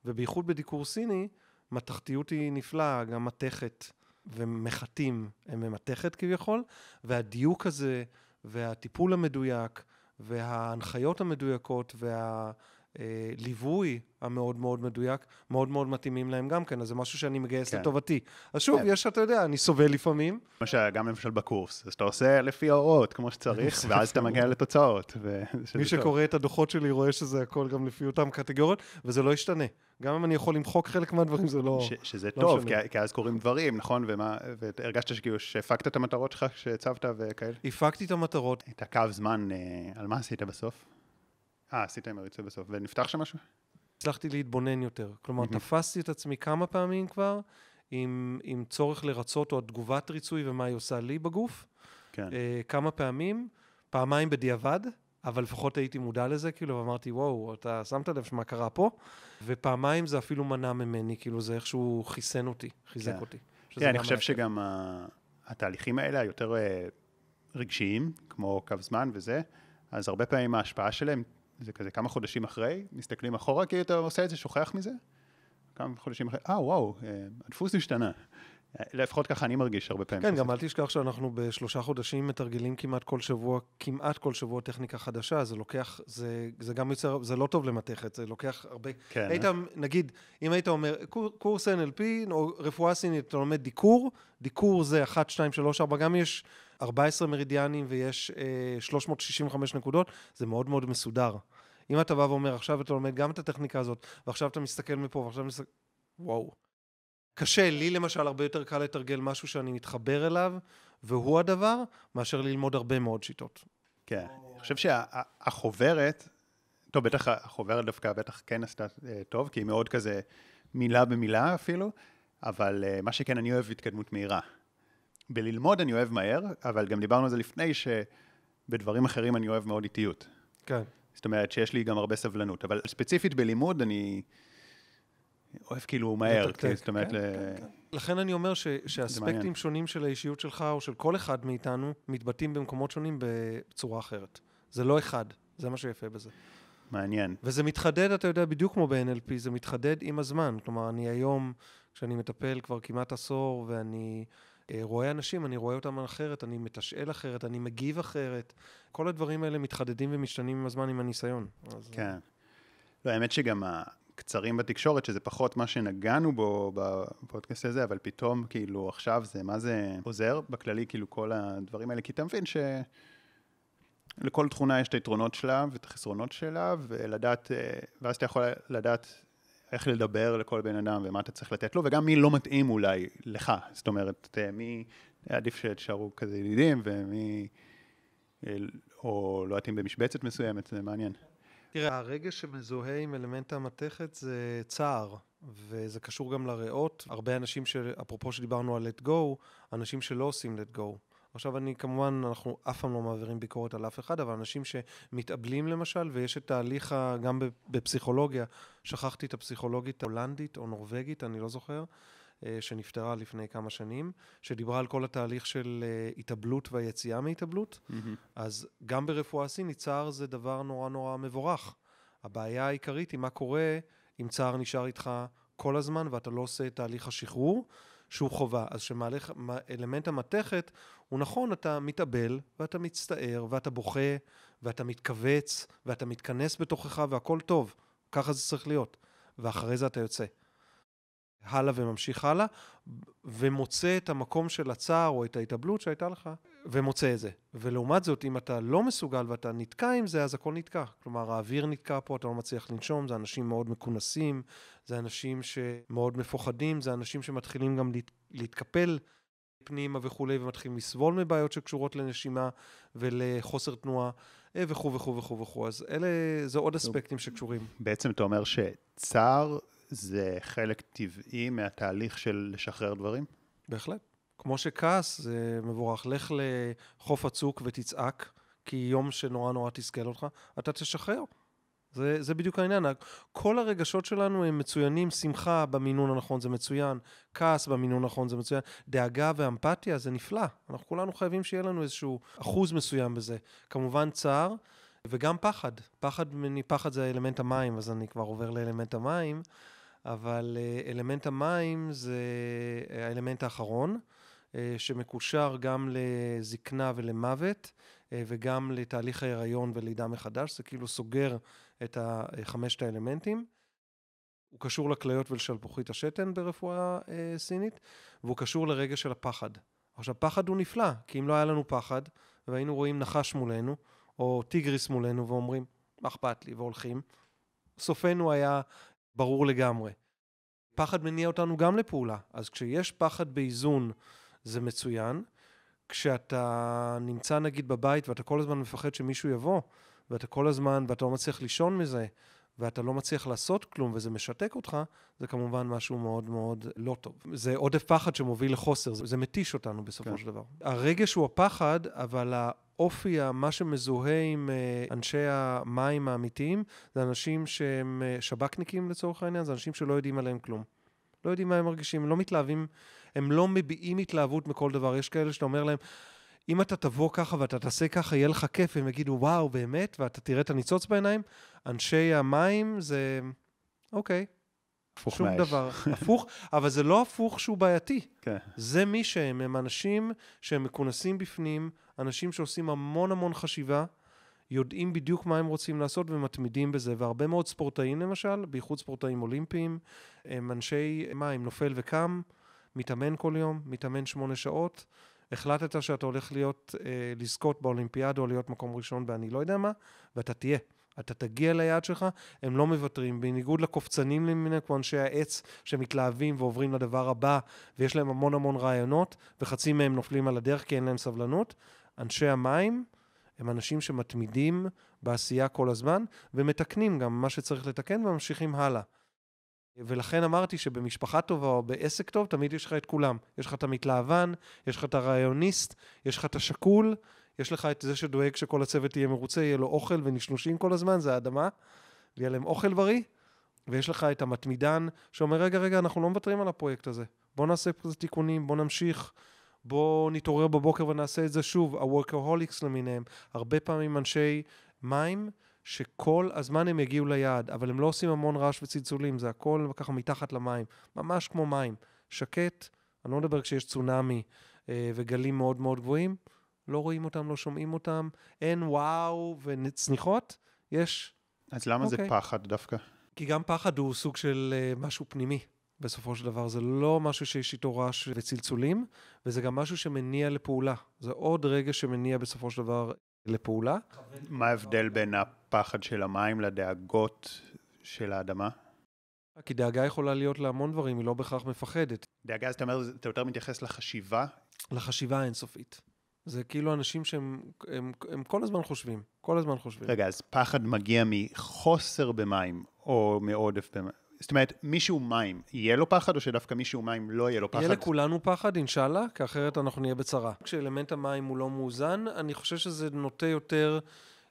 ובייחוד בדיקור סיני, מתכתיות היא נפלאה, גם מתכת. ומחטים הם ממתכת כביכול, והדיוק הזה, והטיפול המדויק, וההנחיות המדויקות, והליווי המאוד מאוד מדויק, מאוד מאוד מתאימים להם גם כן, אז זה משהו שאני מגייס כן. לטובתי. אז שוב, כן. יש, אתה יודע, אני סובל לפעמים. כמו שגם למשל בקורס, אז אתה עושה לפי ההוראות כמו שצריך, ואז אתה מגיע לתוצאות. מי שקורא את הדוחות שלי רואה שזה הכל גם לפי אותן קטגוריות, וזה לא ישתנה. גם אם אני יכול למחוק חלק מהדברים, זה לא... ש, שזה לא טוב, כי, כי אז קורים דברים, נכון? ומה, והרגשת שכאילו שהפקת את המטרות שלך כשהצבת וכאלה? הפקתי את המטרות. את הקו זמן, אה, על מה עשית בסוף? אה, עשית עם הריצוי בסוף, ונפתח שם משהו? הצלחתי להתבונן יותר. כלומר, תפסתי את עצמי כמה פעמים כבר עם, עם צורך לרצות או תגובת ריצוי ומה היא עושה לי בגוף. כן. Uh, כמה פעמים, פעמיים בדיעבד, אבל לפחות הייתי מודע לזה, כאילו, ואמרתי, וואו, אתה שמת לב שמה קרה פה? ופעמיים זה אפילו מנע ממני, כאילו, זה איכשהו חיסן אותי, חיזק כן. אותי. כן, אני חושב שגם ה... התהליכים האלה היותר אה, רגשיים, כמו קו זמן וזה, אז הרבה פעמים ההשפעה שלהם זה כזה כמה חודשים אחרי, מסתכלים אחורה, כי אתה עושה את זה, שוכח מזה. כמה חודשים אחרי, אה, וואו, אה, הדפוס השתנה. לפחות ככה אני מרגיש הרבה פעמים. כן, גם אל תשכח שאנחנו בשלושה חודשים מתרגלים כמעט כל שבוע, כמעט כל שבוע טכניקה חדשה, זה לוקח, זה, זה גם יוצר, זה לא טוב למתכת, זה לוקח הרבה... כן. היית, נגיד, אם היית אומר, קורס NLP או רפואה סינית, אתה לומד דיקור, דיקור זה 1, 2, 3, 4, גם יש 14 מרידיאנים ויש אה, 365 נקודות, זה מאוד מאוד מסודר. אם אתה בא ואומר, עכשיו אתה לומד גם את הטכניקה הזאת, ועכשיו אתה מסתכל מפה, ועכשיו מסתכל... וואו. קשה, לי למשל הרבה יותר קל לתרגל משהו שאני מתחבר אליו, והוא הדבר, מאשר ללמוד הרבה מאוד שיטות. כן, אני חושב שהחוברת, טוב, בטח החוברת דווקא בטח כן עשתה אה, טוב, כי היא מאוד כזה מילה במילה אפילו, אבל אה, מה שכן, אני אוהב התקדמות מהירה. בללמוד אני אוהב מהר, אבל גם דיברנו על זה לפני, שבדברים אחרים אני אוהב מאוד איטיות. כן. זאת אומרת שיש לי גם הרבה סבלנות, אבל ספציפית בלימוד אני אוהב כאילו מהר, כי, זאת אומרת... כן, ל... כן, כן. לכן אני אומר ש, שאספקטים שונים של האישיות שלך, או של כל אחד מאיתנו, מתבטאים במקומות שונים בצורה אחרת. זה לא אחד, זה מה שיפה בזה. מעניין. וזה מתחדד, אתה יודע, בדיוק כמו ב-NLP, זה מתחדד עם הזמן. כלומר, אני היום, כשאני מטפל כבר כמעט עשור, ואני רואה אנשים, אני רואה אותם אחרת, אני מתשאל אחרת, אני מגיב אחרת. כל הדברים האלה מתחדדים ומשתנים עם הזמן, עם הניסיון. אז... כן. לא, האמת שגם הקצרים בתקשורת, שזה פחות מה שנגענו בו בפודקאסט הזה, אבל פתאום, כאילו, עכשיו זה, מה זה עוזר? בכללי, כאילו, כל הדברים האלה, כי אתה מבין ש... לכל תכונה יש את היתרונות שלה ואת החסרונות שלה, ולדעת, אה, ואז אתה יכול לדעת איך לדבר לכל בן אדם ומה אתה צריך לתת לו, וגם מי לא מתאים אולי לך. זאת אומרת, מי עדיף שתשארו כזה ידידים, ומי... או לא יתאים במשבצת מסוימת, זה מעניין. תראה, הרגש שמזוהה עם אלמנט המתכת זה צער, וזה קשור גם לריאות. הרבה אנשים, אפרופו שדיברנו על let go, אנשים שלא עושים let go. עכשיו אני כמובן, אנחנו אף פעם לא מעבירים ביקורת על אף אחד, אבל אנשים שמתאבלים למשל, ויש את תהליך, גם בפסיכולוגיה, שכחתי את הפסיכולוגית ההולנדית או נורבגית, אני לא זוכר, אה, שנפטרה לפני כמה שנים, שדיברה על כל התהליך של אה, התאבלות והיציאה מהתאבלות. Mm-hmm. אז גם ברפואה סינית, צער זה דבר נורא נורא מבורך. הבעיה העיקרית היא מה קורה אם צער נשאר איתך כל הזמן ואתה לא עושה את תהליך השחרור, שהוא חובה. אז כשאלמנט המתכת, הוא נכון, אתה מתאבל, ואתה מצטער, ואתה בוכה, ואתה מתכווץ, ואתה מתכנס בתוכך, והכל טוב. ככה זה צריך להיות. ואחרי זה אתה יוצא. הלאה וממשיך הלאה, ומוצא את המקום של הצער או את ההתאבלות שהייתה לך, ומוצא את זה. ולעומת זאת, אם אתה לא מסוגל ואתה נתקע עם זה, אז הכל נתקע. כלומר, האוויר נתקע פה, אתה לא מצליח לנשום, זה אנשים מאוד מכונסים, זה אנשים שמאוד מפוחדים, זה אנשים שמתחילים גם להת... להתקפל פנימה וכולי, ומתחילים לסבול מבעיות שקשורות לנשימה ולחוסר תנועה, וכו' וכו' וכו' וכו'. אז אלה, זה עוד אספקטים שקשורים. בעצם אתה אומר שצער זה חלק טבעי מהתהליך של לשחרר דברים? בהחלט. כמו שכעס זה מבורך. לך לחוף הצוק ותצעק, כי יום שנורא נורא תסכל אותך, אתה תשחרר. זה, זה בדיוק העניין. כל הרגשות שלנו הם מצוינים, שמחה במינון הנכון זה מצוין, כעס במינון הנכון זה מצוין, דאגה ואמפתיה זה נפלא. אנחנו כולנו חייבים שיהיה לנו איזשהו אחוז מסוים בזה. כמובן צער וגם פחד. פחד, פחד זה אלמנט המים, אז אני כבר עובר לאלמנט המים. אבל אה, אלמנט המים זה האלמנט האחרון, אה, שמקושר גם לזקנה ולמוות, אה, וגם לתהליך ההיריון ולידה מחדש, זה כאילו סוגר את חמשת האלמנטים. הוא קשור לכליות ולשלפוחית השתן ברפואה סינית, והוא קשור לרגע של הפחד. עכשיו, פחד הוא נפלא, כי אם לא היה לנו פחד, והיינו רואים נחש מולנו, או טיגריס מולנו, ואומרים, מה אכפת לי, והולכים, סופנו היה ברור לגמרי. פחד מניע אותנו גם לפעולה, אז כשיש פחד באיזון זה מצוין. כשאתה נמצא נגיד בבית ואתה כל הזמן מפחד שמישהו יבוא, ואתה כל הזמן, ואתה לא מצליח לישון מזה, ואתה לא מצליח לעשות כלום וזה משתק אותך, זה כמובן משהו מאוד מאוד לא טוב. זה עודף פחד שמוביל לחוסר, זה, זה מתיש אותנו בסופו כן. של דבר. הרגש הוא הפחד, אבל האופי, מה שמזוהה עם אה, אנשי המים האמיתיים, זה אנשים שהם אה, שב"כניקים לצורך העניין, זה אנשים שלא יודעים עליהם כלום. לא יודעים מה הם מרגישים, לא מתלהבים, הם לא מביעים התלהבות מכל דבר. יש כאלה שאתה אומר להם, אם אתה תבוא ככה ואתה תעשה ככה, יהיה לך כיף, והם יגידו, וואו, באמת, ואתה תראה את הניצוץ בעיניים, אנשי המים זה, אוקיי, הפוך שום מהאש. דבר. הפוך, אבל זה לא הפוך שהוא בעייתי. כן. זה מי שהם, הם אנשים שהם מכונסים בפנים, אנשים שעושים המון המון חשיבה, יודעים בדיוק מה הם רוצים לעשות ומתמידים בזה. והרבה מאוד ספורטאים למשל, בייחוד ספורטאים אולימפיים, הם אנשי מים, נופל וקם, מתאמן כל יום, מתאמן שמונה שעות. החלטת שאתה הולך להיות, אה, לזכות באולימפיאדה או להיות מקום ראשון ואני לא יודע מה, ואתה תהיה. אתה תגיע ליעד שלך, הם לא מוותרים. בניגוד לקופצנים למיניהם, כמו אנשי העץ, שמתלהבים ועוברים לדבר הבא, ויש להם המון המון רעיונות, וחצי מהם נופלים על הדרך כי אין להם סבלנות. אנשי המים הם אנשים שמתמידים בעשייה כל הזמן, ומתקנים גם מה שצריך לתקן וממשיכים הלאה. ולכן אמרתי שבמשפחה טובה או בעסק טוב, תמיד יש לך את כולם. יש לך את המתלהבן, יש לך את הרעיוניסט, יש לך את השקול, יש לך את זה שדואג שכל הצוות יהיה מרוצה, יהיה לו אוכל ונשנושים כל הזמן, זה האדמה, ויהיה להם אוכל בריא, ויש לך את המתמידן שאומר, רגע, רגע, אנחנו לא מוותרים על הפרויקט הזה. בוא נעשה תיקונים, בוא נמשיך, בוא נתעורר בבוקר ונעשה את זה שוב. ה-workaholics למיניהם, הרבה פעמים אנשי מים, שכל הזמן הם יגיעו ליעד, אבל הם לא עושים המון רעש וצלצולים, זה הכל ככה מתחת למים, ממש כמו מים. שקט, אני לא מדבר כשיש צונאמי אה, וגלים מאוד מאוד גבוהים, לא רואים אותם, לא שומעים אותם, אין וואו וצניחות, יש... אז למה זה אוקיי. פחד דווקא? כי גם פחד הוא סוג של אה, משהו פנימי. בסופו של דבר, זה לא משהו שיש איתו רעש וצלצולים, וזה גם משהו שמניע לפעולה. זה עוד רגע שמניע בסופו של דבר לפעולה. מה ההבדל בין הפחד של המים לדאגות של האדמה? כי דאגה יכולה להיות להמון דברים, היא לא בהכרח מפחדת. דאגה, אז אתה אומר, אתה יותר מתייחס לחשיבה? לחשיבה האינסופית. זה כאילו אנשים שהם הם, הם כל הזמן חושבים, כל הזמן חושבים. רגע, אז פחד מגיע מחוסר במים, או מעודף במים. זאת אומרת, מישהו מים, יהיה לו פחד, או שדווקא מישהו מים לא יהיה לו פחד? יהיה לכולנו פחד, אינשאללה, כי אחרת אנחנו נהיה בצרה. כשאלמנט המים הוא לא מאוזן, אני חושב שזה נוטה יותר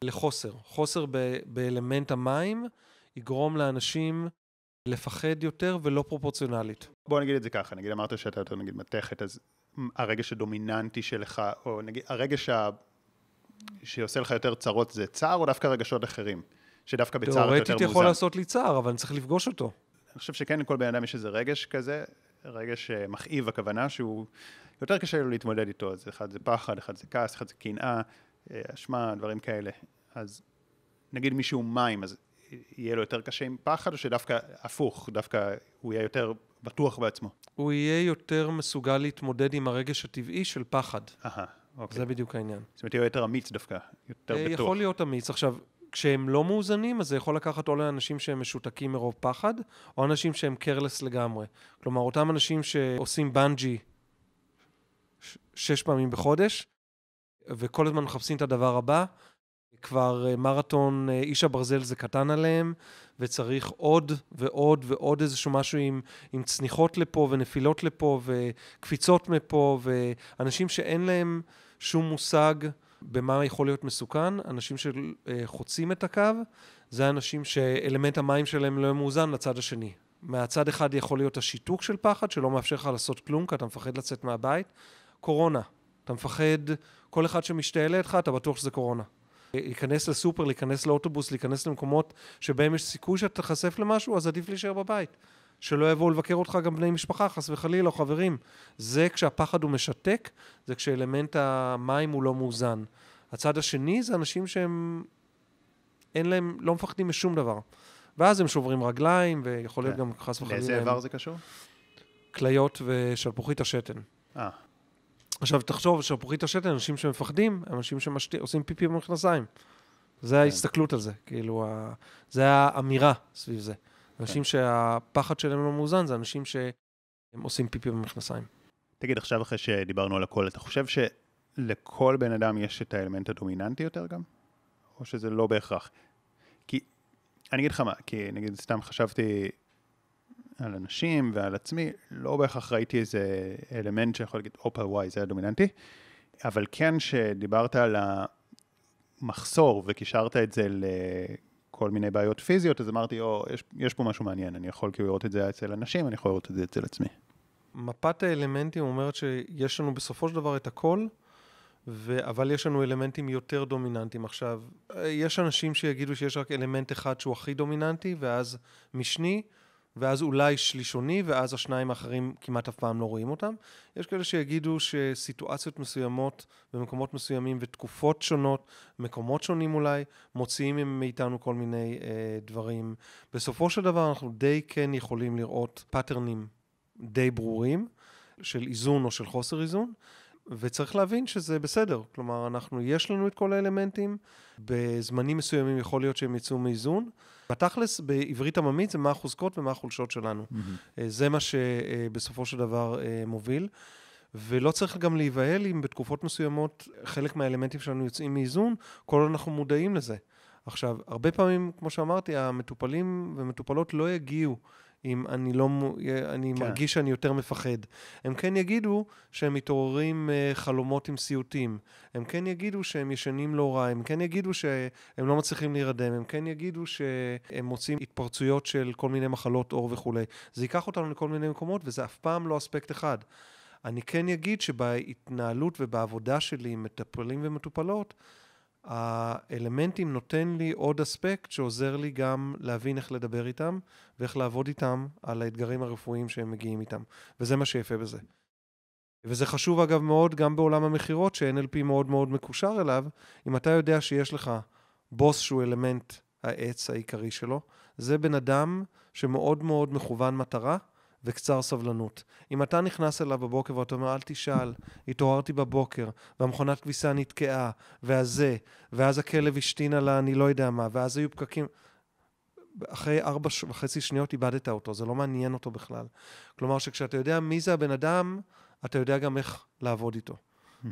לחוסר. חוסר ב- באלמנט המים יגרום לאנשים לפחד יותר ולא פרופורציונלית. בוא נגיד את זה ככה, נגיד אמרת שאתה יותר נגיד מתכת, אז הרגש הדומיננטי שלך, או נגיד הרגש ה... שעושה לך יותר צרות זה צער, או דווקא רגשות אחרים? שדווקא בצער יותר תאורטית מאוזן. יכול לעשות לי צער, אבל אני צריך לפגוש אותו. אני חושב שכן, לכל בן אדם יש איזה רגש כזה, רגש מכאיב, הכוונה שהוא יותר קשה לו להתמודד איתו, אז אחד זה פחד, אחד זה כעס, אחד זה קנאה, אשמה, דברים כאלה. אז נגיד מישהו מים, אז יהיה לו יותר קשה עם פחד, או שדווקא הפוך, דווקא הוא יהיה יותר בטוח בעצמו? הוא יהיה יותר מסוגל להתמודד עם הרגש הטבעי של פחד. אהה, אוקיי. זה בדיוק העניין. זאת אומרת, יהיה יותר אמיץ דווקא, יותר אה, בטוח. יכול להיות אמיץ. עכשיו, כשהם לא מאוזנים, אז זה יכול לקחת או לאנשים שהם משותקים מרוב פחד, או אנשים שהם קרלס לגמרי. כלומר, אותם אנשים שעושים בנג'י שש פעמים בחודש, וכל הזמן מחפשים את הדבר הבא, כבר אה, מרתון אה, איש הברזל זה קטן עליהם, וצריך עוד ועוד ועוד איזשהו משהו עם, עם צניחות לפה ונפילות לפה וקפיצות מפה, ואנשים שאין להם שום מושג במה יכול להיות מסוכן, אנשים שחוצים את הקו, זה אנשים שאלמנט המים שלהם לא מאוזן לצד השני. מהצד אחד יכול להיות השיתוק של פחד, שלא מאפשר לך לעשות כלום, כי אתה מפחד לצאת מהבית. קורונה, אתה מפחד, כל אחד שמשתעל לידך, אתה בטוח שזה קורונה. להיכנס לסופר, להיכנס לאוטובוס, להיכנס למקומות שבהם יש סיכוי שאתה תחשף למשהו, אז עדיף להישאר בבית. שלא יבואו לבקר אותך גם בני משפחה, חס וחלילה, או חברים. זה כשהפחד הוא משתק, זה כשאלמנט המים הוא לא מאוזן. הצד השני זה אנשים שהם... אין להם, לא מפחדים משום דבר. ואז הם שוברים רגליים, ויכול להיות כן. גם חס וחלילה... לאיזה איבר זה קשור? כליות ושלפוחית השתן. אה, עכשיו, תחשוב, שלפוחית השתן, אנשים שמפחדים, אנשים שעושים פיפי במכנסיים. זה ההסתכלות על זה, כאילו, ה... זה האמירה סביב זה. אנשים שהפחד שלהם לא מאוזן, זה אנשים שהם עושים פיפי במכנסיים. תגיד, עכשיו אחרי שדיברנו על הכל, אתה חושב שלכל בן אדם יש את האלמנט הדומיננטי יותר גם? או שזה לא בהכרח? כי, אני אגיד לך מה, כי נגיד סתם חשבתי על אנשים ועל עצמי, לא בהכרח ראיתי איזה אלמנט שיכול להגיד, הופה, וואי, זה הדומיננטי, אבל כן שדיברת על המחסור וקישרת את זה לכל מיני בעיות פיזיות, אז אמרתי, או, יש, יש פה משהו מעניין, אני יכול כאילו לראות את זה אצל אנשים, אני יכול לראות את זה אצל עצמי. מפת האלמנטים אומרת שיש לנו בסופו של דבר את הכל, ו... אבל יש לנו אלמנטים יותר דומיננטיים. עכשיו, יש אנשים שיגידו שיש רק אלמנט אחד שהוא הכי דומיננטי, ואז משני, ואז אולי שלישוני, ואז השניים האחרים כמעט אף פעם לא רואים אותם. יש כאלה שיגידו שסיטואציות מסוימות במקומות מסוימים ותקופות שונות, מקומות שונים אולי, מוציאים מאיתנו כל מיני אה, דברים. בסופו של דבר אנחנו די כן יכולים לראות pattern ים די ברורים של איזון או של חוסר איזון, וצריך להבין שזה בסדר. כלומר, אנחנו, יש לנו את כל האלמנטים, בזמנים מסוימים יכול להיות שהם יצאו מאיזון. בתכלס, בעברית עממית זה מה החוזקות ומה החולשות שלנו. אה, זה מה שבסופו של דבר אה, מוביל. ולא צריך גם להיבהל אם בתקופות מסוימות חלק מהאלמנטים שלנו יוצאים מאיזון, כל עוד אנחנו מודעים לזה. עכשיו, הרבה פעמים, כמו שאמרתי, המטופלים ומטופלות לא יגיעו אם אני לא, מו- אני כן. מרגיש שאני יותר מפחד. הם כן יגידו שהם מתעוררים אה, חלומות עם סיוטים. הם כן יגידו שהם ישנים לא רע. הם כן יגידו שהם לא מצליחים להירדם. הם כן יגידו שהם מוצאים התפרצויות של כל מיני מחלות עור וכולי. זה ייקח אותנו לכל מיני מקומות, וזה אף פעם לא אספקט אחד. אני כן אגיד שבהתנהלות ובעבודה שלי עם מטפלים ומטופלות, האלמנטים נותן לי עוד אספקט שעוזר לי גם להבין איך לדבר איתם ואיך לעבוד איתם על האתגרים הרפואיים שהם מגיעים איתם. וזה מה שיפה בזה. וזה חשוב אגב מאוד גם בעולם המכירות, ש-NLP מאוד מאוד מקושר אליו. אם אתה יודע שיש לך בוס שהוא אלמנט העץ העיקרי שלו, זה בן אדם שמאוד מאוד מכוון מטרה וקצר סבלנות. אם אתה נכנס אליו בבוקר ואתה אומר, אל תשאל, התעוררתי בבוקר, והמכונת כביסה נתקעה, והזה, ואז הכלב השתין על אני לא יודע מה, ואז היו פקקים. אחרי ארבע ש- וחצי שניות איבדת אותו, זה לא מעניין אותו בכלל. כלומר שכשאתה יודע מי זה הבן אדם, אתה יודע גם איך לעבוד איתו.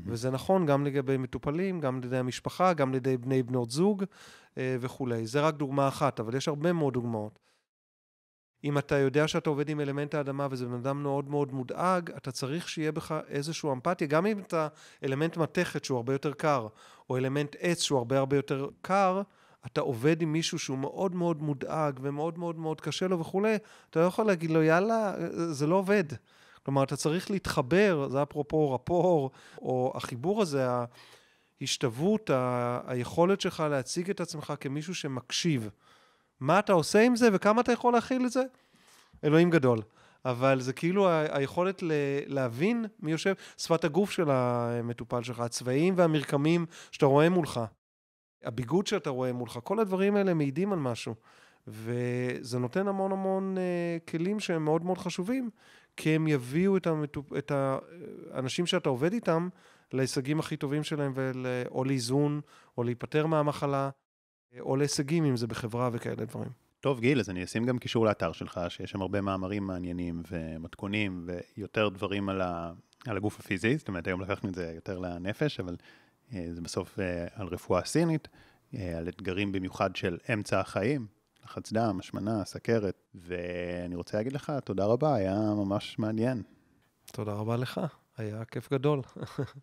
וזה נכון גם לגבי מטופלים, גם לידי המשפחה, גם לידי בני בנות זוג אה, וכולי. זה רק דוגמה אחת, אבל יש הרבה מאוד דוגמאות. אם אתה יודע שאתה עובד עם אלמנט האדמה וזה בן אדם מאוד מאוד מודאג, אתה צריך שיהיה בך איזושהי אמפתיה, גם אם אתה אלמנט מתכת שהוא הרבה יותר קר, או אלמנט עץ שהוא הרבה הרבה יותר קר, אתה עובד עם מישהו שהוא מאוד מאוד מודאג ומאוד מאוד מאוד קשה לו וכולי, אתה לא יכול להגיד לו, יאללה, זה לא עובד. כלומר, אתה צריך להתחבר, זה אפרופו רפור, או החיבור הזה, ההשתוות, ה- היכולת שלך להציג את עצמך כמישהו שמקשיב. מה אתה עושה עם זה וכמה אתה יכול להכיל את זה? אלוהים גדול. אבל זה כאילו ה- היכולת ל- להבין מי יושב, שפת הגוף של המטופל שלך, הצבעים והמרקמים שאתה רואה מולך, הביגוד שאתה רואה מולך, כל הדברים האלה מעידים על משהו. וזה נותן המון המון uh, כלים שהם מאוד מאוד חשובים, כי הם יביאו את, המטופ... את האנשים שאתה עובד איתם להישגים הכי טובים שלהם, ול... או לאיזון, או להיפטר מהמחלה, או להישגים, אם זה בחברה וכאלה דברים. טוב, גיל, אז אני אשים גם קישור לאתר שלך, שיש שם הרבה מאמרים מעניינים ומתכונים ויותר דברים על, ה... על הגוף הפיזי, זאת אומרת, היום לקחנו את זה יותר לנפש, אבל אה, זה בסוף אה, על רפואה סינית, אה, על אתגרים במיוחד של אמצע החיים, לחץ דם, השמנה, סכרת, ואני רוצה להגיד לך, תודה רבה, היה ממש מעניין. תודה רבה לך, היה כיף גדול.